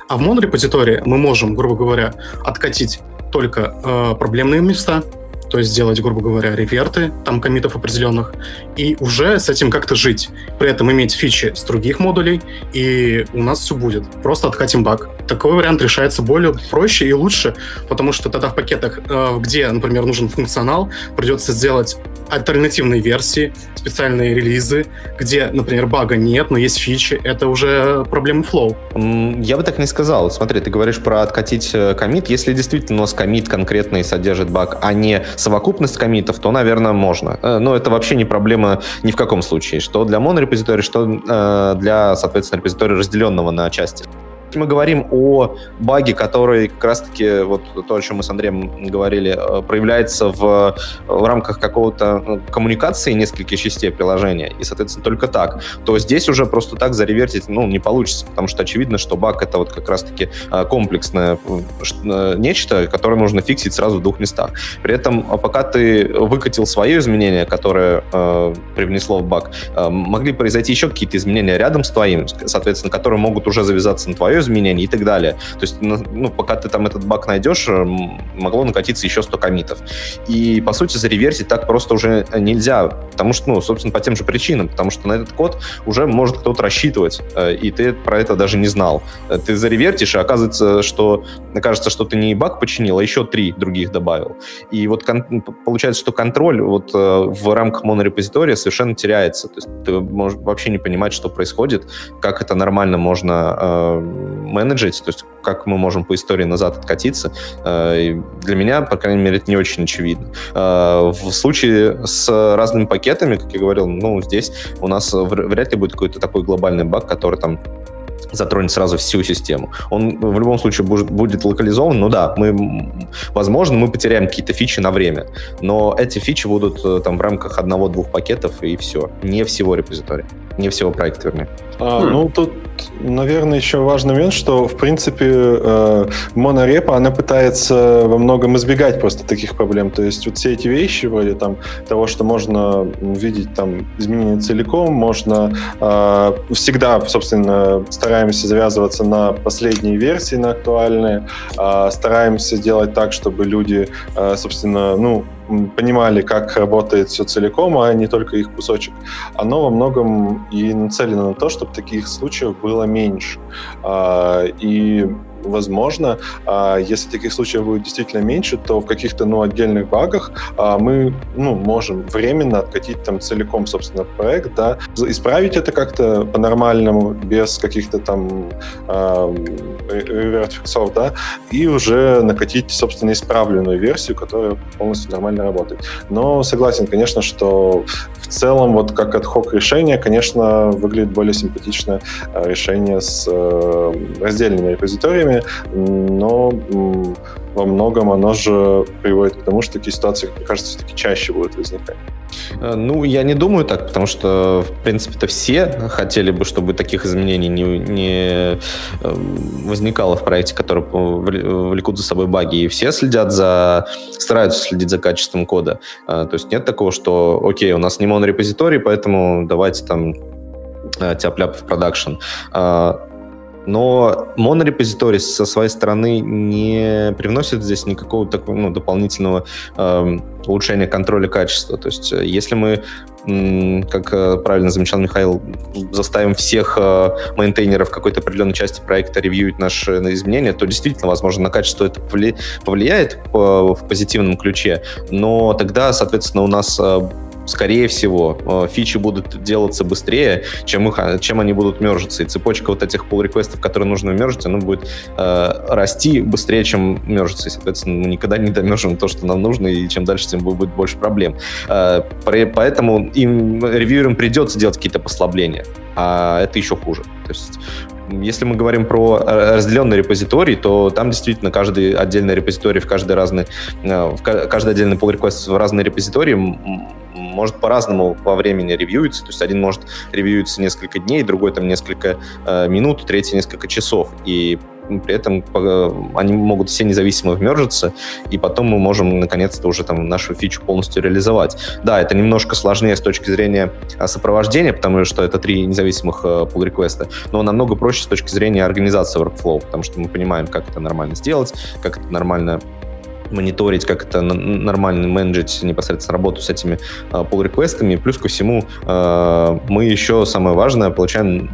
А в монорепозитории мы можем, грубо говоря, откатить только э, проблемные места, то есть сделать, грубо говоря, реверты там комитов определенных, и уже с этим как-то жить. При этом иметь фичи с других модулей, и у нас все будет. Просто откатим баг. Такой вариант решается более проще и лучше, потому что тогда в пакетах, э, где, например, нужен функционал, придется сделать альтернативные версии, специальные релизы, где, например, бага нет, но есть фичи, это уже проблема флоу. Я бы так не сказал. Смотри, ты говоришь про откатить э, комит. Если действительно у нас комит конкретный содержит баг, а не совокупность комитов, то, наверное, можно. Э, но это вообще не проблема ни в каком случае. Что для монорепозитория, что э, для, соответственно, репозитория разделенного на части мы говорим о баге, который как раз-таки, вот то, о чем мы с Андреем говорили, э, проявляется в, в рамках какого-то ну, коммуникации нескольких частей приложения, и, соответственно, только так, то здесь уже просто так заревертить, ну, не получится, потому что очевидно, что баг — это вот как раз-таки э, комплексное э, нечто, которое нужно фиксить сразу в двух местах. При этом, пока ты выкатил свое изменение, которое э, привнесло в баг, э, могли произойти еще какие-то изменения рядом с твоим, соответственно, которые могут уже завязаться на твое изменений и так далее. То есть, ну, ну, пока ты там этот баг найдешь, э, могло накатиться еще 100 комитов. И, по сути, зареверсить так просто уже нельзя, потому что, ну, собственно, по тем же причинам, потому что на этот код уже может кто-то рассчитывать, э, и ты про это даже не знал. Э, ты заревертишь, и оказывается, что кажется, что ты не баг починил, а еще три других добавил. И вот получается, что контроль вот в рамках монорепозитория совершенно теряется. То есть ты можешь вообще не понимать, что происходит, как это нормально можно менеджить, то есть как мы можем по истории назад откатиться, э, для меня, по крайней мере, это не очень очевидно. Э, в случае с разными пакетами, как я говорил, ну, здесь у нас вряд ли будет какой-то такой глобальный баг, который там затронет сразу всю систему. Он в любом случае будет, будет локализован, ну да, мы, возможно, мы потеряем какие-то фичи на время, но эти фичи будут э, там в рамках одного-двух пакетов и все, не всего репозитория, не всего проекта, вернее. А. Ну, тут наверное, еще важный момент, что, в принципе, э, монорепа, она пытается во многом избегать просто таких проблем. То есть вот все эти вещи, вроде там того, что можно видеть там изменения целиком, можно э, всегда, собственно, стараемся завязываться на последние версии, на актуальные, э, стараемся делать так, чтобы люди, э, собственно, ну, понимали, как работает все целиком, а не только их кусочек, оно во многом и нацелено на то, чтобы таких случаев было меньше. А, и возможно, а, если таких случаев будет действительно меньше, то в каких-то ну, отдельных багах а, мы ну, можем временно откатить там целиком, собственно, проект, да, исправить это как-то по-нормальному, без каких-то там реверт-фиксов, да, и уже накатить, собственно, исправленную версию, которая полностью нормально работает. Но согласен, конечно, что в целом вот как ad решение, конечно, выглядит более симпатично решение с э, раздельными репозиториями, проблеме, но во многом оно же приводит к тому, что такие ситуации, мне кажется, все-таки чаще будут возникать. Э, ну, я не думаю так, потому что, в принципе-то, все хотели бы, чтобы таких изменений не, не э, возникало в проекте, который влекут за собой баги, и все следят за, стараются следить за качеством кода. Э, то есть нет такого, что, окей, у нас не монорепозиторий, поэтому давайте там тяп-ляп в продакшн. Но монорепозиторий со своей стороны не привносит здесь никакого такого ну, дополнительного э, улучшения контроля качества. То есть э, если мы, как э, правильно замечал Михаил, заставим всех э, мейнтейнеров какой-то определенной части проекта ревьюить наши изменения, то действительно, возможно, на качество это повлияет в позитивном ключе, но тогда, соответственно, у нас скорее всего, э, фичи будут делаться быстрее, чем, их, чем они будут мержиться. И цепочка вот этих pull реквестов которые нужно мержить, она будет э, расти быстрее, чем мержится. И, соответственно, мы никогда не домержим то, что нам нужно, и чем дальше, тем будет больше проблем. Э, поэтому им, ревьюерам придется делать какие-то послабления, а это еще хуже. То есть если мы говорим про э, разделенный репозиторий, то там действительно каждый отдельный репозиторий в каждый разный, э, в каждый отдельный pull request в разные репозитории может по-разному во времени ревьюется. То есть один может ревьюиться несколько дней, другой там несколько э, минут, третий несколько часов. И при этом они могут все независимо вмержиться, и потом мы можем наконец-то уже там нашу фичу полностью реализовать. Да, это немножко сложнее с точки зрения а, сопровождения, потому что это три независимых э, pull реквеста но намного проще с точки зрения организации workflow, потому что мы понимаем, как это нормально сделать, как это нормально мониторить, как это нормально менеджить непосредственно работу с этими uh, pull-реквестами. Плюс ко всему, uh, мы еще, самое важное, получаем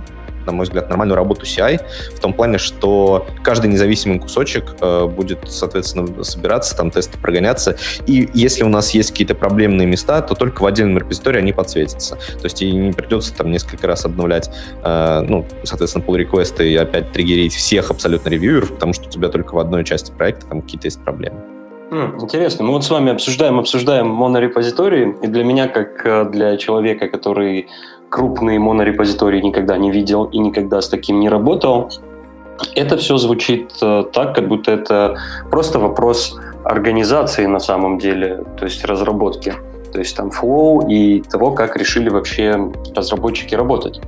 на мой взгляд, нормальную работу CI, в том плане, что каждый независимый кусочек э, будет, соответственно, собираться, там тесты прогоняться, и если у нас есть какие-то проблемные места, то только в отдельном репозитории они подсветятся. То есть и не придется там несколько раз обновлять, э, ну, соответственно, pull реквесты и опять триггерить всех абсолютно ревьюеров, потому что у тебя только в одной части проекта там какие-то есть проблемы. Интересно. Мы вот с вами обсуждаем, обсуждаем монорепозитории, и для меня, как э, для человека, который крупные монорепозитории никогда не видел и никогда с таким не работал, это все звучит э, так, как будто это просто вопрос организации на самом деле, то есть разработки. То есть там флоу и того, как решили вообще разработчики работать.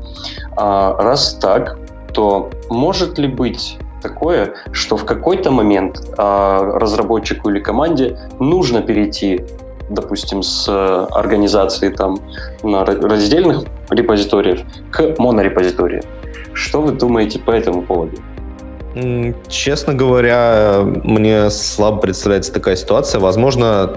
А раз так, то может ли быть такое, что в какой-то момент э, разработчику или команде нужно перейти, допустим, с организации там на раздельных репозиториев к монорепозиторию. Что вы думаете по этому поводу? Честно говоря, мне слабо представляется такая ситуация. Возможно,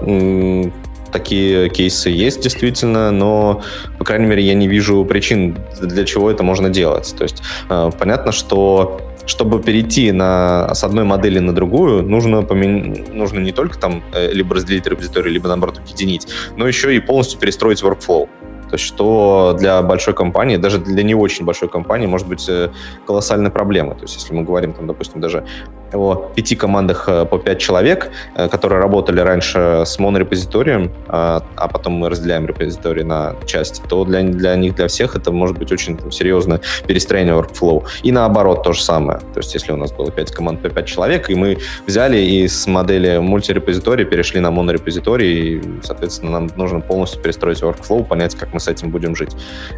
такие кейсы есть действительно, но, по крайней мере, я не вижу причин, для чего это можно делать. То есть э, понятно, что чтобы перейти на, с одной модели на другую, нужно, помен... нужно не только там э, либо разделить репозиторий, либо, наоборот, объединить, но еще и полностью перестроить workflow. То есть что для большой компании, даже для не очень большой компании, может быть э, колоссальной проблемой. То есть если мы говорим, там, допустим, даже о пяти командах э, по пять человек, э, которые работали раньше с монорепозиторием, а, а потом мы разделяем репозиторий на части, то для, для них, для всех это может быть очень там, серьезное перестроение workflow. И наоборот то же самое. То есть если у нас было пять команд по пять человек, и мы взяли и с модели мультирепозитория перешли на монорепозиторий, и, соответственно, нам нужно полностью перестроить workflow, понять, как мы с этим будем жить.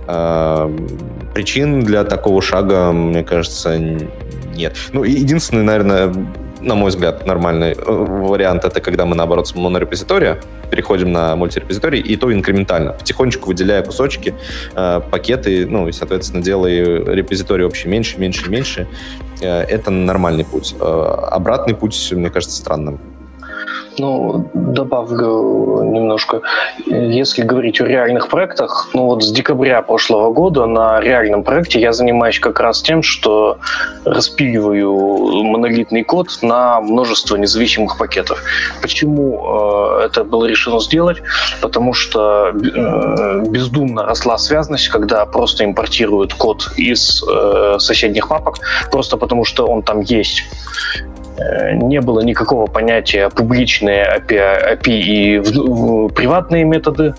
А, причин для такого шага, мне кажется, нет. Ну, единственный, наверное, на мой взгляд, нормальный э, вариант это когда мы, наоборот, с монорепозитория переходим на мультирепозиторий, и то инкрементально, потихонечку выделяя кусочки, э, пакеты, ну, и, соответственно, делая репозиторий общий меньше, меньше, меньше. Э, это нормальный путь. Э, обратный путь, мне кажется, странным. Ну, добавлю немножко. Если говорить о реальных проектах, ну вот с декабря прошлого года на реальном проекте я занимаюсь как раз тем, что распиливаю монолитный код на множество независимых пакетов. Почему э, это было решено сделать? Потому что э, бездумно росла связность, когда просто импортируют код из э, соседних папок, просто потому что он там есть. Э, не было никакого понятия публичные API, API и в, в, приватные методы.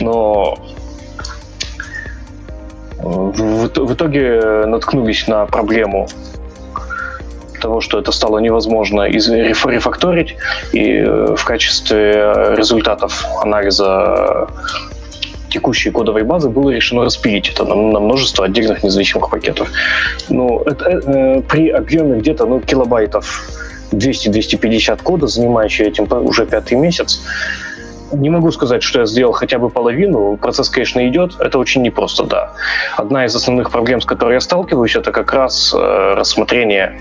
Но в, в итоге наткнулись на проблему того, что это стало невозможно из рефакторить, и э, в качестве результатов анализа текущей кодовой базы было решено распилить это на, на множество отдельных независимых пакетов. Ну, это, э, при объеме где-то ну, килобайтов 200-250 кода, занимающий этим уже пятый месяц, не могу сказать, что я сделал хотя бы половину. Процесс, конечно, идет. Это очень непросто, да. Одна из основных проблем, с которой я сталкиваюсь, это как раз э, рассмотрение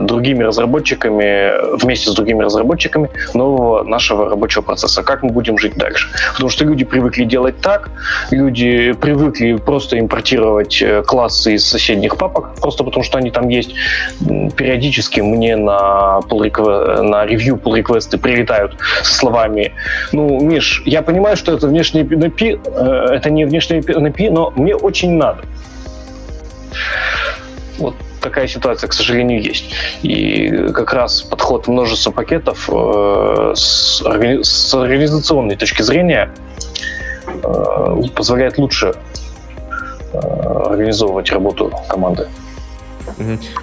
другими разработчиками, вместе с другими разработчиками нового нашего рабочего процесса. Как мы будем жить дальше? Потому что люди привыкли делать так, люди привыкли просто импортировать э, классы из соседних папок, просто потому что они там есть. Периодически мне на, pull на ревью pull реквесты прилетают со словами «Ну, Миш, я понимаю, что это внешний э, это не внешний NP, но мне очень надо». Вот такая ситуация, к сожалению, есть. И как раз подход множества пакетов э, с, с организационной точки зрения э, позволяет лучше э, организовывать работу команды.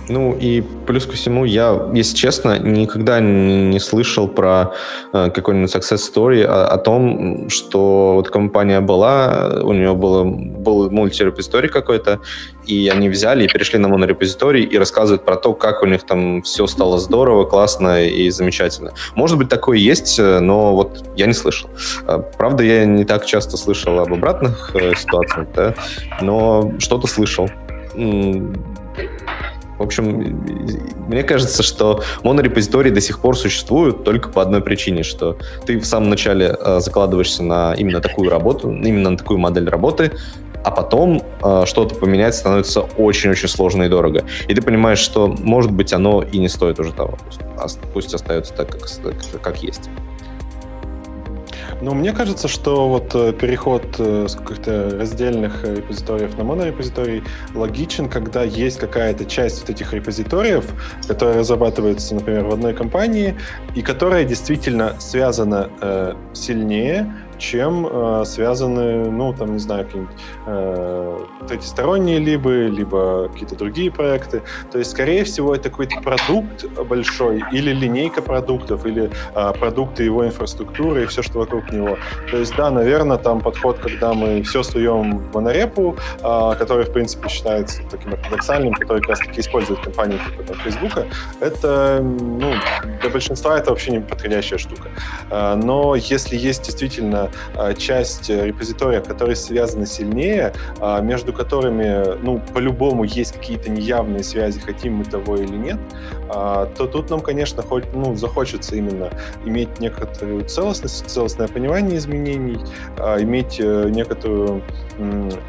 Ну и плюс ко всему, я, если честно, никогда не слышал про э, какой-нибудь success story о, о том, что вот компания была, у нее было, был мультирепозиторий какой-то, и они взяли и перешли на монорепозиторий и рассказывают про то, как у них там все стало здорово, классно и замечательно. Может быть, такое есть, но вот я не слышал. А, правда, я не так часто слышал об обратных э, ситуациях, да, но что-то слышал в общем, мне кажется, что монорепозитории до сих пор существуют только по одной причине, что ты в самом начале э, закладываешься на именно такую работу, именно на такую модель работы, а потом э, что-то поменять становится очень-очень сложно и дорого. И ты понимаешь, что, может быть, оно и не стоит уже того. Пусть, остается так, как, как есть. Ну, мне кажется, что вот э, переход э, с каких-то раздельных репозиториев на монорепозиторий логичен, когда есть какая-то часть вот этих репозиториев, которая разрабатывается, например, в одной компании, и которая действительно связана э, сильнее чем э, связаны, ну, там, не знаю, какие-нибудь э, третьесторонние либо, либо какие-то другие проекты. То есть, скорее всего, это какой-то продукт большой или линейка продуктов, или э, продукты его инфраструктуры и все, что вокруг него. То есть, да, наверное, там подход, когда мы все суем в монорепу, э, который, в принципе, считается таким ортодоксальным, который как раз-таки использует компании типа там, Фейсбука, это, ну, для большинства это вообще не подходящая штука. Э, но если есть действительно часть репозиториев, которые связаны сильнее, а, между которыми, ну, по-любому есть какие-то неявные связи, хотим мы того или нет, а, то тут нам, конечно, хоть, ну, захочется именно иметь некоторую целостность, целостное понимание изменений, а, иметь э, некоторую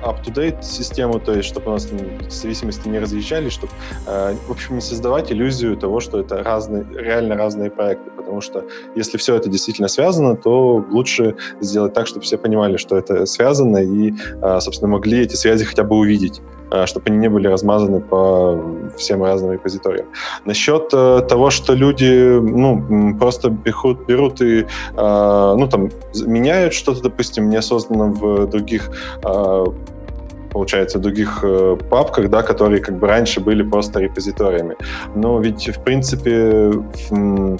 up-to-date систему, то есть чтобы у нас зависимости не разъезжались, чтобы, э, в общем, не создавать иллюзию того, что это разные, реально разные проекты, потому что если все это действительно связано, то лучше сделать так, чтобы все понимали, что это связано и, а, собственно, могли эти связи хотя бы увидеть чтобы они не были размазаны по всем разным репозиториям. Насчет того, что люди ну, просто берут, берут и ну, там, меняют что-то, допустим, неосознанно в других получается, других э, папках, да, которые как бы раньше были просто репозиториями. Но ведь, в принципе, э,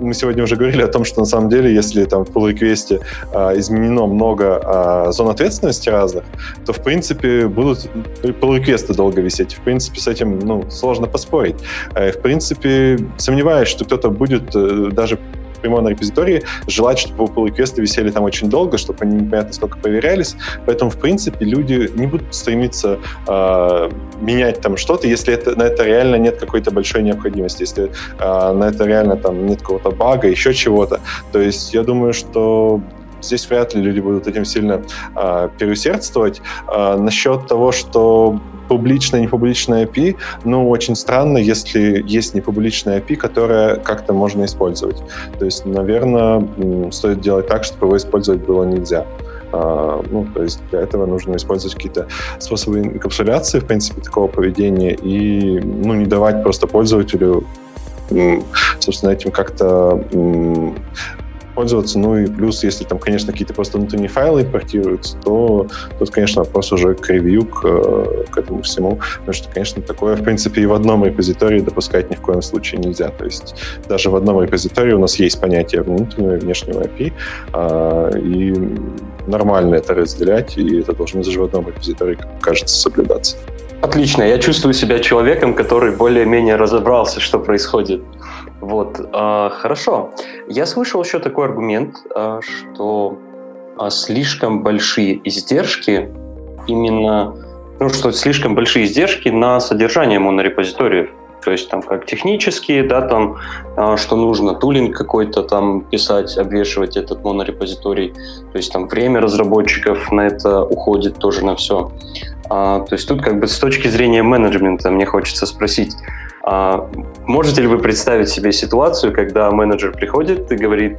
мы сегодня уже говорили о том, что на самом деле, если там в pull request э, изменено много э, зон ответственности разных, то, в принципе, будут pull request долго висеть. В принципе, с этим ну, сложно поспорить. Э, в принципе, сомневаюсь, что кто-то будет э, даже прямо на репозитории, желать, чтобы pull реквесты висели там очень долго, чтобы они непонятно сколько проверялись. Поэтому, в принципе, люди не будут стремиться э, менять там что-то, если это, на это реально нет какой-то большой необходимости, если э, на это реально там нет какого-то бага, еще чего-то. То есть я думаю, что здесь вряд ли люди будут этим сильно э, переусердствовать. Э, насчет того, что публичная, непубличная API, ну, очень странно, если есть непубличная API, которая как-то можно использовать. То есть, наверное, стоит делать так, чтобы его использовать было нельзя. Uh, ну, то есть для этого нужно использовать какие-то способы инкапсуляции, в принципе, такого поведения и, ну, не давать просто пользователю собственно, этим как-то пользоваться. Ну и плюс, если там, конечно, какие-то просто внутренние файлы импортируются, то тут, конечно, вопрос уже к ревью, к, к этому всему. Потому что, конечно, такое, в принципе, и в одном репозитории допускать ни в коем случае нельзя. То есть даже в одном репозитории у нас есть понятие внутреннего и внешнего API, а, и нормально это разделять, и это должно даже в одном репозитории, кажется, соблюдаться. Отлично. Я чувствую себя человеком, который более-менее разобрался, что происходит вот, э, хорошо. Я слышал еще такой аргумент, э, что э, слишком большие издержки именно, ну, что слишком большие издержки на содержание монорепозиториев. То есть там как технические, да, там, что нужно тулинг какой-то там писать, обвешивать этот монорепозиторий. То есть там время разработчиков на это уходит тоже на все. А, то есть тут как бы с точки зрения менеджмента мне хочется спросить, а можете ли вы представить себе ситуацию, когда менеджер приходит и говорит,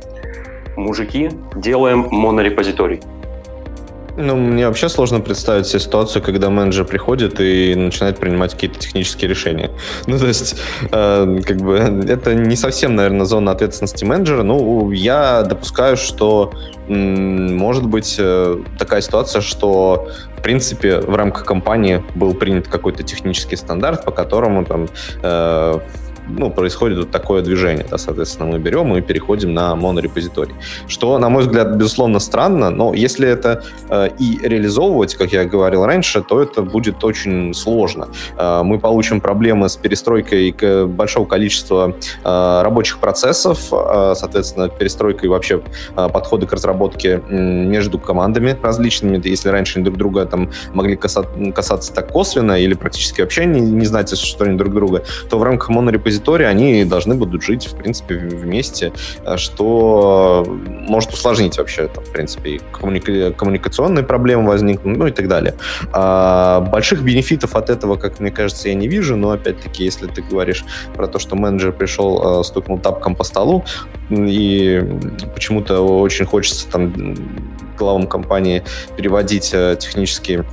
мужики, делаем монорепозиторий? Ну, мне вообще сложно представить себе ситуацию, когда менеджер приходит и начинает принимать какие-то технические решения. [LAUGHS] Ну, то есть, э, как бы, это не совсем, наверное, зона ответственности менеджера. Ну, я допускаю, что м- может быть э, такая ситуация, что в принципе, в рамках компании был принят какой-то технический стандарт, по которому там э, ну, происходит вот такое движение. Да, соответственно, мы берем и переходим на монорепозиторий. Что, на мой взгляд, безусловно, странно, но если это э, и реализовывать, как я говорил раньше, то это будет очень сложно. Э, мы получим проблемы с перестройкой большого количества э, рабочих процессов, э, соответственно, перестройкой вообще э, подхода к разработке между командами различными. Если раньше они друг друга там могли касаться, касаться так косвенно или практически вообще не, не знать, что они друг друга, то в рамках монорепозитория репозитории, они должны будут жить, в принципе, вместе, э, что может усложнить вообще, там, в принципе, и коммуника- коммуникационные проблемы возникнут, ну и так далее. А больших бенефитов от этого, как мне кажется, я не вижу, но, опять-таки, если ты говоришь про то, что менеджер пришел, э, стукнул тапком по столу, и почему-то очень хочется там главам компании переводить э, технические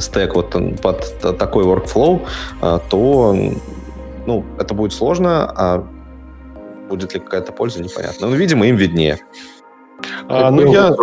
стек вот под такой workflow, то ну, это будет сложно, а будет ли какая-то польза, непонятно. Но, видимо, им виднее. А, ну, я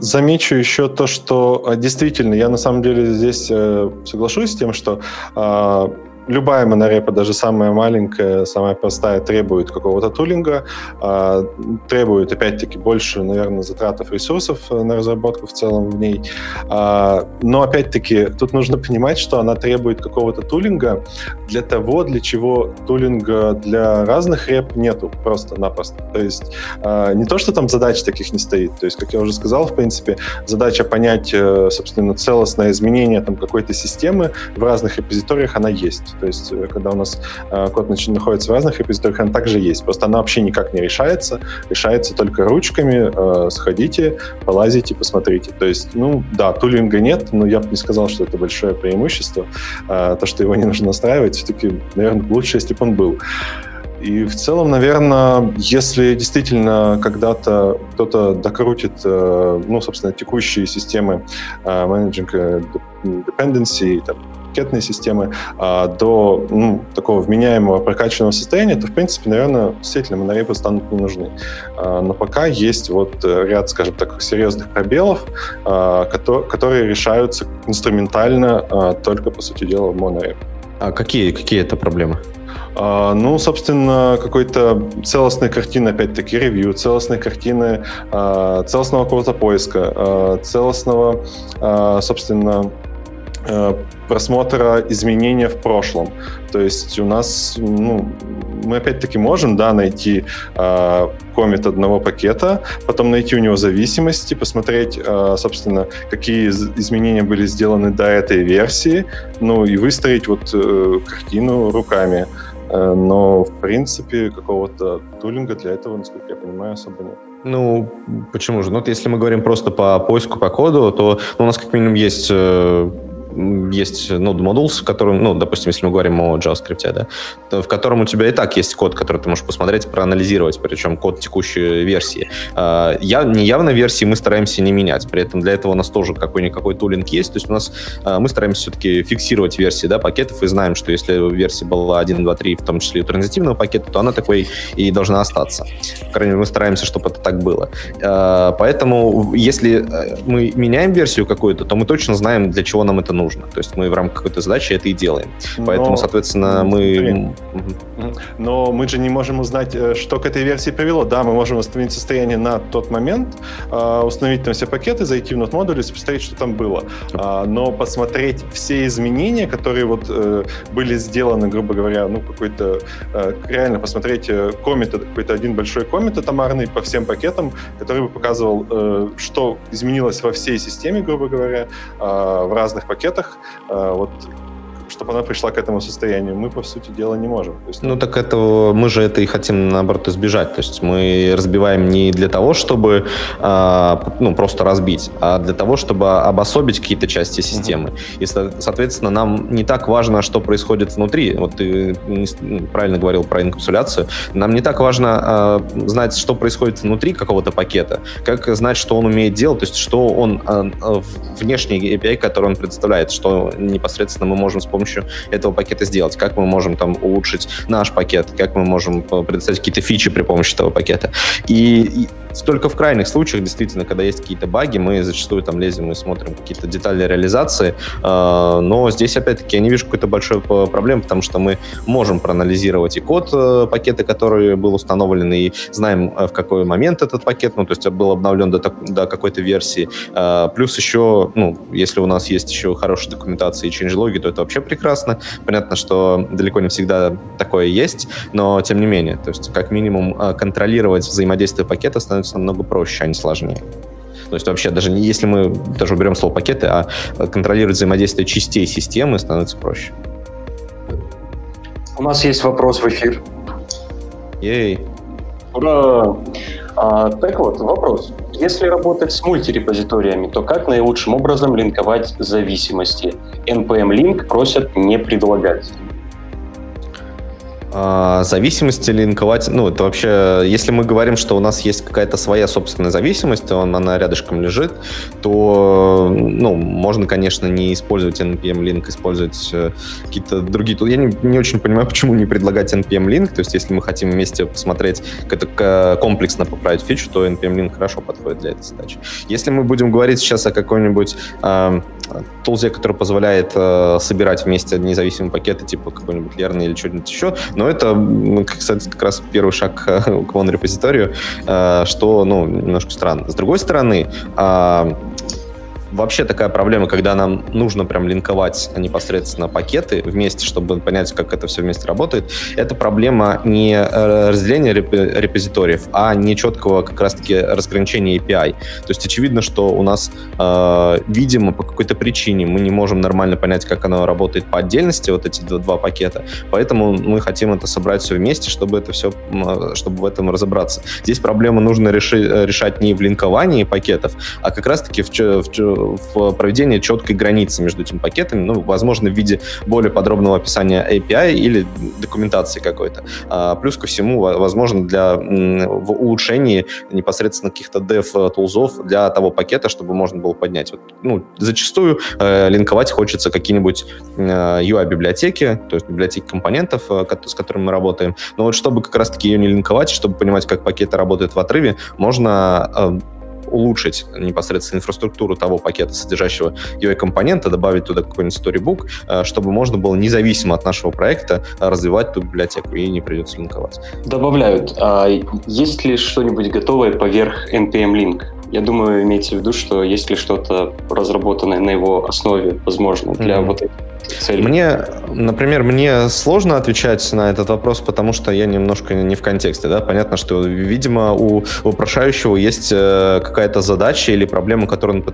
замечу еще то, что а, действительно, я на самом деле здесь э, соглашусь с тем, что э, любая монорепа, даже самая маленькая, самая простая, требует какого-то тулинга, э, требует, опять-таки, больше, наверное, затратов ресурсов э, на разработку в целом в ней. Э, но, опять-таки, тут нужно понимать, что она требует какого-то тулинга для того, для чего тулинга для разных реп нету просто-напросто. То есть э, не то, что там задач таких не стоит. То есть, как я уже сказал, в принципе, задача понять, э, собственно, целостное изменение там какой-то системы в разных репозиториях, она есть. То есть, э, когда у нас э, код находится в разных репозиториях, она также есть. Просто она вообще никак не решается. Решается только ручками. Э, сходите, полазите, посмотрите. То есть, ну, да, тулинга нет, но я бы не сказал, что это большое преимущество. То, что его не нужно настраивать, все-таки, наверное, лучше, если бы он был. И в целом, наверное, если действительно когда-то кто-то докрутит, ну, собственно, текущие системы менеджинга dependency, там, пакетные системы а, до ну, такого вменяемого прокачанного состояния, то, в принципе, наверное, действительно монорепы станут не нужны. А, но пока есть вот э, ряд, скажем так, серьезных пробелов, а, которые, которые решаются инструментально а, только, по сути дела, в монореп. А какие, какие это проблемы? Uh, ну, собственно, какой-то целостной картины, опять-таки, ревью, целостной картины, uh, целостного какого-то поиска, uh, целостного, собственно, Э, просмотра изменения в прошлом. То есть у нас, ну, мы опять-таки можем, да, найти э, комит одного пакета, потом найти у него зависимости, посмотреть, э, собственно, какие изменения были сделаны до этой версии, ну и выстроить вот э, картину руками. Э, но, в принципе, какого-то тулинга для этого, насколько я понимаю, особо нет. Ну, почему же? Ну, вот если мы говорим просто по поиску по коду, то ну, у нас как минимум есть э, есть Node Modules, в котором, ну, допустим, если мы говорим о JavaScript, да, то в котором у тебя и так есть код, который ты можешь посмотреть, проанализировать, причем код текущей версии. А, я, неявно версии мы стараемся не менять, при этом для этого у нас тоже какой-никакой тулинг есть, то есть у нас а, мы стараемся все-таки фиксировать версии да, пакетов и знаем, что если версия была 1, 2, 3, в том числе и транзитивного пакета, то она такой и должна остаться. По крайней мере, мы стараемся, чтобы это так было. А, поэтому если э, мы меняем версию какую-то, то мы точно знаем, для чего нам это нужно нужно. То есть мы в рамках какой-то задачи это и делаем. Но... Поэтому, соответственно, мы... Но мы же не можем узнать, э, что к этой версии привело. Да, мы можем восстановить состояние на тот момент, а, установить там все пакеты, зайти в нот модуль и посмотреть, что там было. А, но посмотреть все изменения, которые вот э, были сделаны, грубо говоря, ну, какой-то... Э, реально посмотреть комит, какой-то один большой комит атомарный по всем пакетам, который бы показывал, что изменилось во всей системе, грубо говоря, а, в разных пакетах, пакетах, э, вот чтобы она пришла к этому состоянию, мы, по сути дела, не можем. есть, ну, так этого, мы же это и хотим, наоборот, избежать. То есть мы разбиваем не для того, чтобы а, ну, просто разбить, а для того, чтобы обособить какие-то части системы. Uh-huh. И, соответственно, нам не так важно, что происходит внутри. Вот ты правильно говорил про инкапсуляцию. Нам не так важно а, знать, что происходит внутри какого-то пакета, как знать, что он умеет делать, то есть что он а, внешний API, который он представляет, что непосредственно мы можем с помощью этого пакета сделать, как мы можем там улучшить наш пакет, как мы можем предоставить какие-то фичи при помощи этого пакета. И, и только в крайних случаях, действительно, когда есть какие-то баги, мы зачастую там лезем и смотрим какие-то детали реализации, э, но здесь, опять-таки, я не вижу какой-то большой проблемы, потому что мы можем проанализировать и код э, пакета, который был установлен, и знаем, э, в какой момент этот пакет, ну, то есть был обновлен до, до какой-то версии. Э, плюс еще, ну, если у нас есть еще хорошая документация и changelog, то это вообще прекрасно. Понятно, что далеко не всегда такое есть, но тем не менее, то есть как минимум э, контролировать взаимодействие пакета становится намного проще, а не сложнее. То есть вообще даже не если мы даже уберем слово пакеты, а контролировать взаимодействие частей системы становится проще. У нас есть вопрос в эфир. Ей. Ура! А, так вот, вопрос. Если работать с мультирепозиториями, то как наилучшим образом линковать зависимости? NPM-линк просят не предлагать. А, зависимости линковать, ну, это вообще, если мы говорим, что у нас есть какая-то своя собственная зависимость, он, она рядышком лежит, то, ну, можно, конечно, не использовать NPM-линк, использовать э, какие-то другие... Я не, не очень понимаю, [LAUGHS] почему не предлагать NPM-линк, то есть если мы хотим вместе посмотреть, как комплексно поправить фичу, то NPM-линк хорошо подходит для этой задачи. Если мы будем говорить сейчас о какой-нибудь э, тулзе, который позволяет э, собирать вместе независимые пакеты, типа какой-нибудь Лерны или что-нибудь еще, но это, кстати, как раз первый шаг [LAUGHS] к One-репозиторию, э, что, ну, немножко странно. С другой стороны, а, вообще такая проблема, когда нам нужно прям линковать непосредственно пакеты вместе, чтобы понять, как это все вместе работает, это проблема не э, разделения репозиториев, а не четкого как раз-таки разграничения API. То есть очевидно, что у нас, э, видимо, по какой-то причине мы не можем нормально понять, как оно работает по отдельности, вот эти два, два пакета, поэтому мы хотим это собрать все вместе, чтобы это все, чтобы в этом разобраться. Здесь проблему нужно реши, решать не в линковании пакетов, а как раз-таки в, в, в проведение четкой границы между этими пакетами, ну, возможно, в виде более подробного описания API или документации какой-то. А, плюс ко всему, возможно, для в улучшении непосредственно каких-то dev-тулзов для того пакета, чтобы можно было поднять. Вот, ну, зачастую э, линковать хочется какие-нибудь э, UI-библиотеки, то есть библиотеки компонентов, э, с которыми мы работаем. Но вот чтобы как раз-таки ее не линковать, чтобы понимать, как пакеты работают в отрыве, можно э, улучшить непосредственно инфраструктуру того пакета, содержащего UI-компонента, добавить туда какой-нибудь storybook, э, чтобы можно было независимо от нашего проекта развивать ту библиотеку и не придется линковать. Добавляют. А есть ли что-нибудь готовое поверх NPM Link? Я думаю, имеется в виду, что есть ли что-то разработанное на его основе, возможно, для mm-hmm. вот этих цель? Мне, например, мне сложно отвечать на этот вопрос, потому что я немножко не в контексте. Да? Понятно, что, видимо, у вопрошающего есть э, какая-то задача или проблема, которую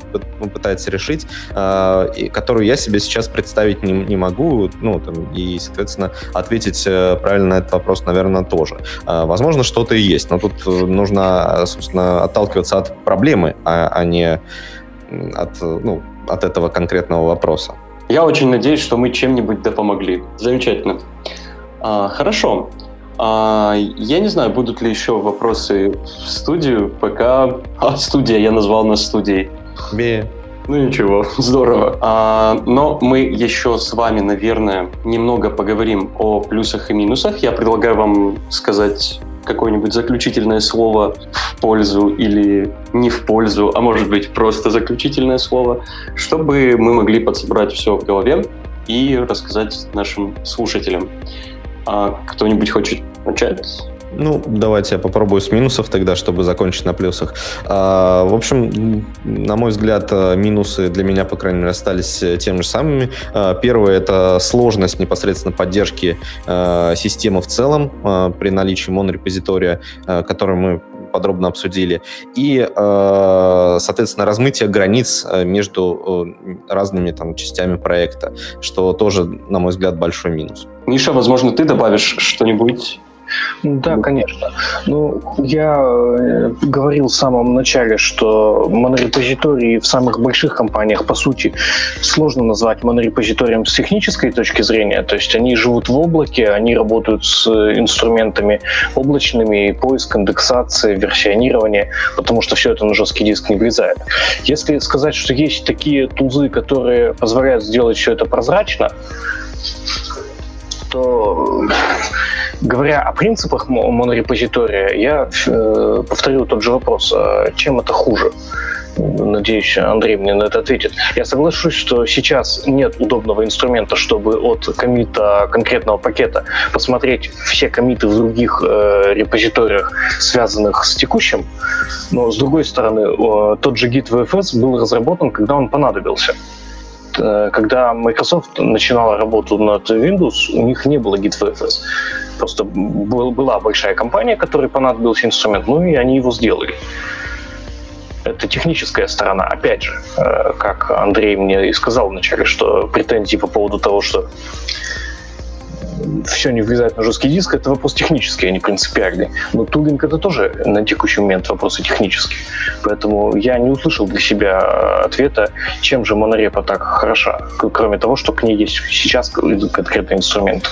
он пытается решить, э, которую я себе сейчас представить не, не могу, ну, там, и, соответственно, ответить э, правильно на этот вопрос, наверное, тоже. Возможно, что-то и есть, но тут нужно, собственно, отталкиваться от проблемы, а, а не от, ну, от этого конкретного вопроса. Я очень надеюсь, что мы чем-нибудь да помогли. Замечательно. А, хорошо. А, я не знаю, будут ли еще вопросы в студию. Пока... [LAUGHS] А, студия, я назвал нас студией. Бе. Ну ничего, [LAUGHS] здорово. А, но мы еще с вами, наверное, немного поговорим о плюсах и минусах. Я предлагаю вам сказать какое-нибудь заключительное слово в пользу или не в пользу, а может быть просто заключительное слово, чтобы мы могли подсобрать все в голове и рассказать нашим слушателям. А кто-нибудь хочет начать? Ну, давайте я попробую с минусов тогда, чтобы закончить на плюсах. А, в общем, на мой взгляд, э, минусы для меня, по крайней мере, остались э, теми же самыми. А, первое — это сложность непосредственно поддержки а, системы в целом при наличии монорепозитория, который мы подробно обсудили, и, соответственно, размытие границ между разными там частями проекта, что тоже, на мой взгляд, большой минус. Миша, возможно, ты добавишь что-нибудь да, конечно. Ну, я э, говорил в самом начале, что монорепозитории в самых больших компаниях, по сути, сложно назвать монорепозиторием с технической точки зрения. То есть они живут в облаке, они работают с инструментами облачными, поиск, индексация, версионирование, потому что все это на жесткий диск не влезает. Если сказать, что есть такие тузы, которые позволяют сделать все это прозрачно, то говоря о принципах монорепозитория, я э, повторю тот же вопрос. А чем это хуже? Надеюсь, Андрей мне на это ответит. Я соглашусь, что сейчас нет удобного инструмента, чтобы от комита конкретного пакета посмотреть все комиты в других э, репозиториях, связанных с текущим. Но, с другой стороны, э, тот же Git VFS был разработан, когда он понадобился. Э, когда Microsoft начинала работу над Windows, у них не было GitVFS. Просто был, была большая компания, которой понадобился инструмент, ну и они его сделали. Это техническая сторона. Опять же, э, как Андрей мне и сказал вначале, что претензии по поводу того, что все не влезает на жесткий диск, это вопрос технический, а не принципиальный. Но тулинг это тоже на текущий момент вопросы технические. Поэтому я не услышал для себя ответа, чем же монорепа так хороша, кроме того, что к ней есть сейчас конкретный инструмент.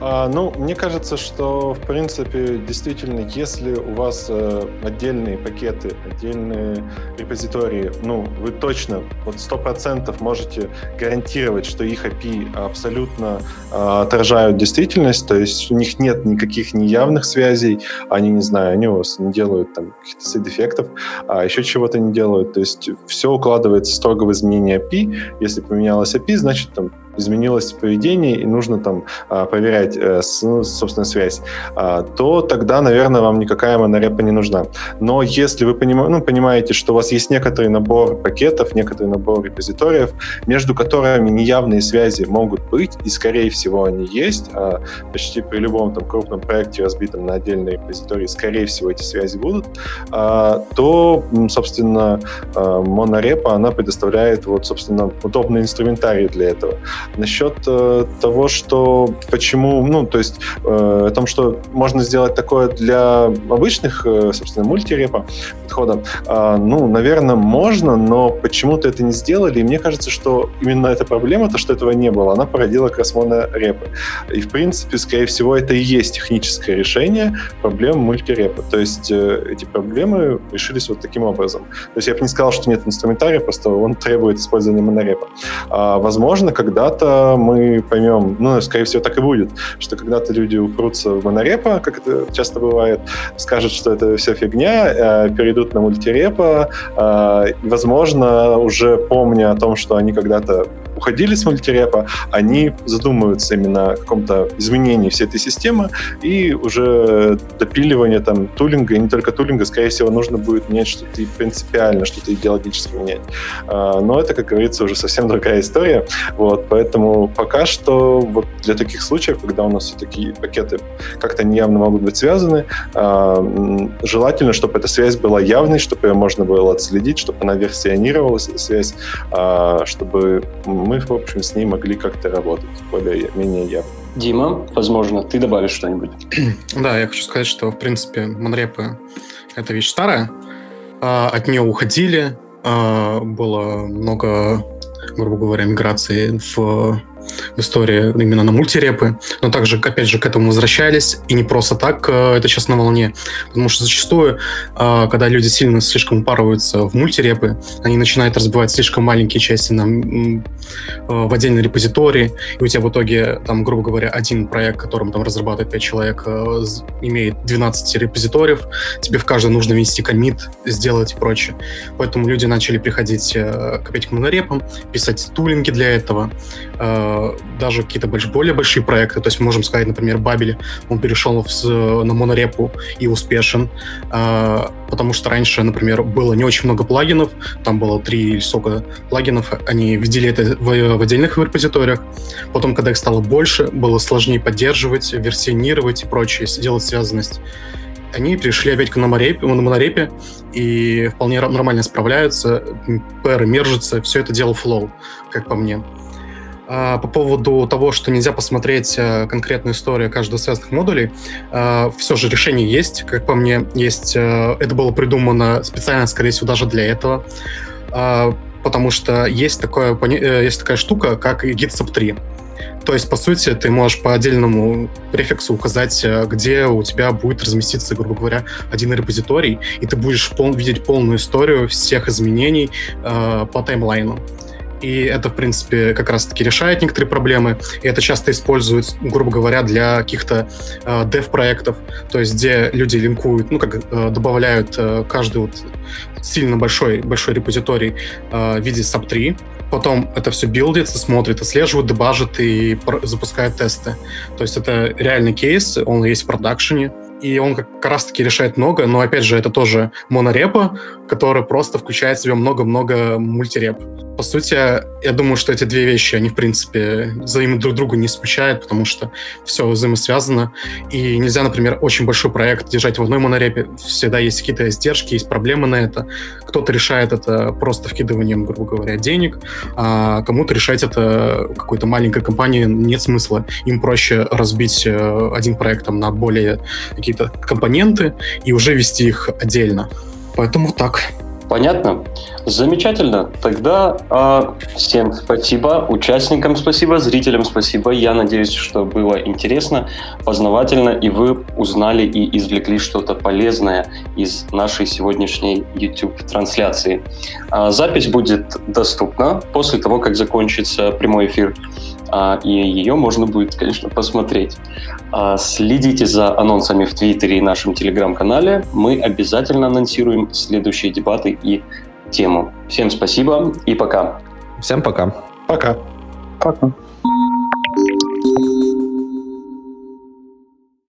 А, ну, мне кажется, что, в принципе, действительно, если у вас э, отдельные пакеты, отдельные репозитории, ну, вы точно, вот сто процентов можете гарантировать, что их API абсолютно э, отражают действительность, то есть у них нет никаких неявных связей, они, не знаю, они у вас не делают там каких-то сайд-эффектов, а еще чего-то не делают, то есть все укладывается строго в изменение API, если поменялось API, значит, там изменилось поведение и нужно там а, проверять, э, ну, собственно, связь, а, то тогда, наверное, вам никакая монорепа не нужна. Но если вы поним, ну, понимаете, что у вас есть некоторый набор пакетов, некоторый набор репозиториев, между которыми неявные связи могут быть, и, скорее всего, они есть, а почти при любом там крупном проекте, разбитом на отдельные репозитории, скорее всего, эти связи будут, то, собственно, монорепа, она предоставляет вот, собственно, удобный инструментарий для этого. Насчет э, того, что почему, ну, то есть э, о том, что можно сделать такое для обычных, э, собственно, мультирепа подхода, э, ну, наверное, можно, но почему-то это не сделали, и мне кажется, что именно эта проблема, то, что этого не было, она породила как раз монорепы. И, в принципе, скорее всего, это и есть техническое решение проблем мультирепа. То есть э, эти проблемы решились вот таким образом. То есть я бы не сказал, что нет инструментария, просто он требует использования монорепа. А, возможно, когда-то мы поймем, ну, скорее всего, так и будет, что когда-то люди упрутся в монорепа, как это часто бывает, скажут, что это все фигня, э, перейдут на мультирепа, э, возможно, уже помня о том, что они когда-то уходили с мультирепа, они задумываются именно о каком-то изменении всей этой системы и уже допиливание там тулинга, и не только тулинга, скорее всего, нужно будет менять что-то принципиально, что-то идеологически менять. А, но это, как говорится, уже совсем другая история. Вот, поэтому пока что вот для таких случаев, когда у нас все такие пакеты как-то неявно могут быть связаны, а, желательно, чтобы эта связь была явной, чтобы ее можно было отследить, чтобы она версионировалась, эта связь, а, чтобы мы, в общем, с ней могли как-то работать более-менее явно. Дима, возможно, ты добавишь что-нибудь? [CLEARS THROAT] Да, я хочу сказать, что, в принципе, монрепы — это вещь старая. А, от нее уходили, а, было много, грубо говоря, миграции в в истории именно на мультирепы, но также, опять же, к этому возвращались, и не просто так э, это сейчас на волне, потому что зачастую, э, когда люди сильно слишком упарываются в мультирепы, они начинают разбивать слишком маленькие части на, э, в отдельный репозиторий, и у тебя в итоге, там, грубо говоря, один проект, которым там разрабатывает 5 человек, имеет 12 репозиториев, тебе в каждый нужно ввести комит, сделать и прочее. Поэтому люди начали приходить к опять к монорепам, писать тулинги для этого, даже какие-то более большие проекты, то есть мы можем сказать, например, Бабель, он перешел в, на монорепу и успешен, э, потому что раньше, например, было не очень много плагинов, там было три или сколько плагинов, они ввели это в, в отдельных репозиториях, потом, когда их стало больше, было сложнее поддерживать, версионировать и прочее, делать связанность. Они пришли опять к монорепе, монорепе и вполне нормально справляются, пэры мержатся, все это дело флоу, как по мне. А, по поводу того, что нельзя посмотреть э, конкретную историю каждого связанных модулей, э, все же решение есть, как по мне, есть. Э, это было придумано специально, скорее всего, даже для этого, потому что есть, такое, есть такая штука, как GitSub 3. То есть, по сути, ты можешь по отдельному префиксу указать, где у тебя будет разместиться, грубо говоря, один репозиторий, и ты будешь пол- видеть полную историю всех изменений э, по таймлайну и это, в принципе, как раз-таки решает некоторые проблемы, и это часто используют, грубо говоря, для каких-то э, dev-проектов, то есть где люди линкуют, ну, как э, добавляют э, каждый вот сильно большой, большой репозиторий э, в виде SAP3, потом это все билдится, смотрит, отслеживает, дебажит и запускает тесты. То есть это реальный кейс, он есть в продакшене, и он как раз-таки решает много, но, опять же, это тоже монорепа, который просто включает в себя много-много мультиреп. По сути, я думаю, что эти две вещи, они, в принципе, взаимно друг друга не исключают, потому что все взаимосвязано, и нельзя, например, очень большой проект держать в одной монорепе, всегда есть какие-то издержки, есть проблемы на это. Кто-то решает это просто вкидыванием, грубо говоря, денег, а кому-то решать это какой-то маленькой компании нет смысла. Им проще разбить э, один проект там, на более какие-то компоненты и уже вести их отдельно. Поэтому так. Понятно? Замечательно. Тогда э, всем спасибо, участникам спасибо, зрителям спасибо. Я надеюсь, что было интересно, познавательно, и вы узнали и извлекли что-то полезное из нашей сегодняшней YouTube-трансляции. Э, запись будет доступна после того, как закончится прямой эфир а, и ее можно будет, конечно, посмотреть. А, следите за анонсами в Твиттере и нашем Телеграм-канале. Мы обязательно анонсируем следующие дебаты и тему. Всем спасибо и пока. Всем пока. Пока. Пока.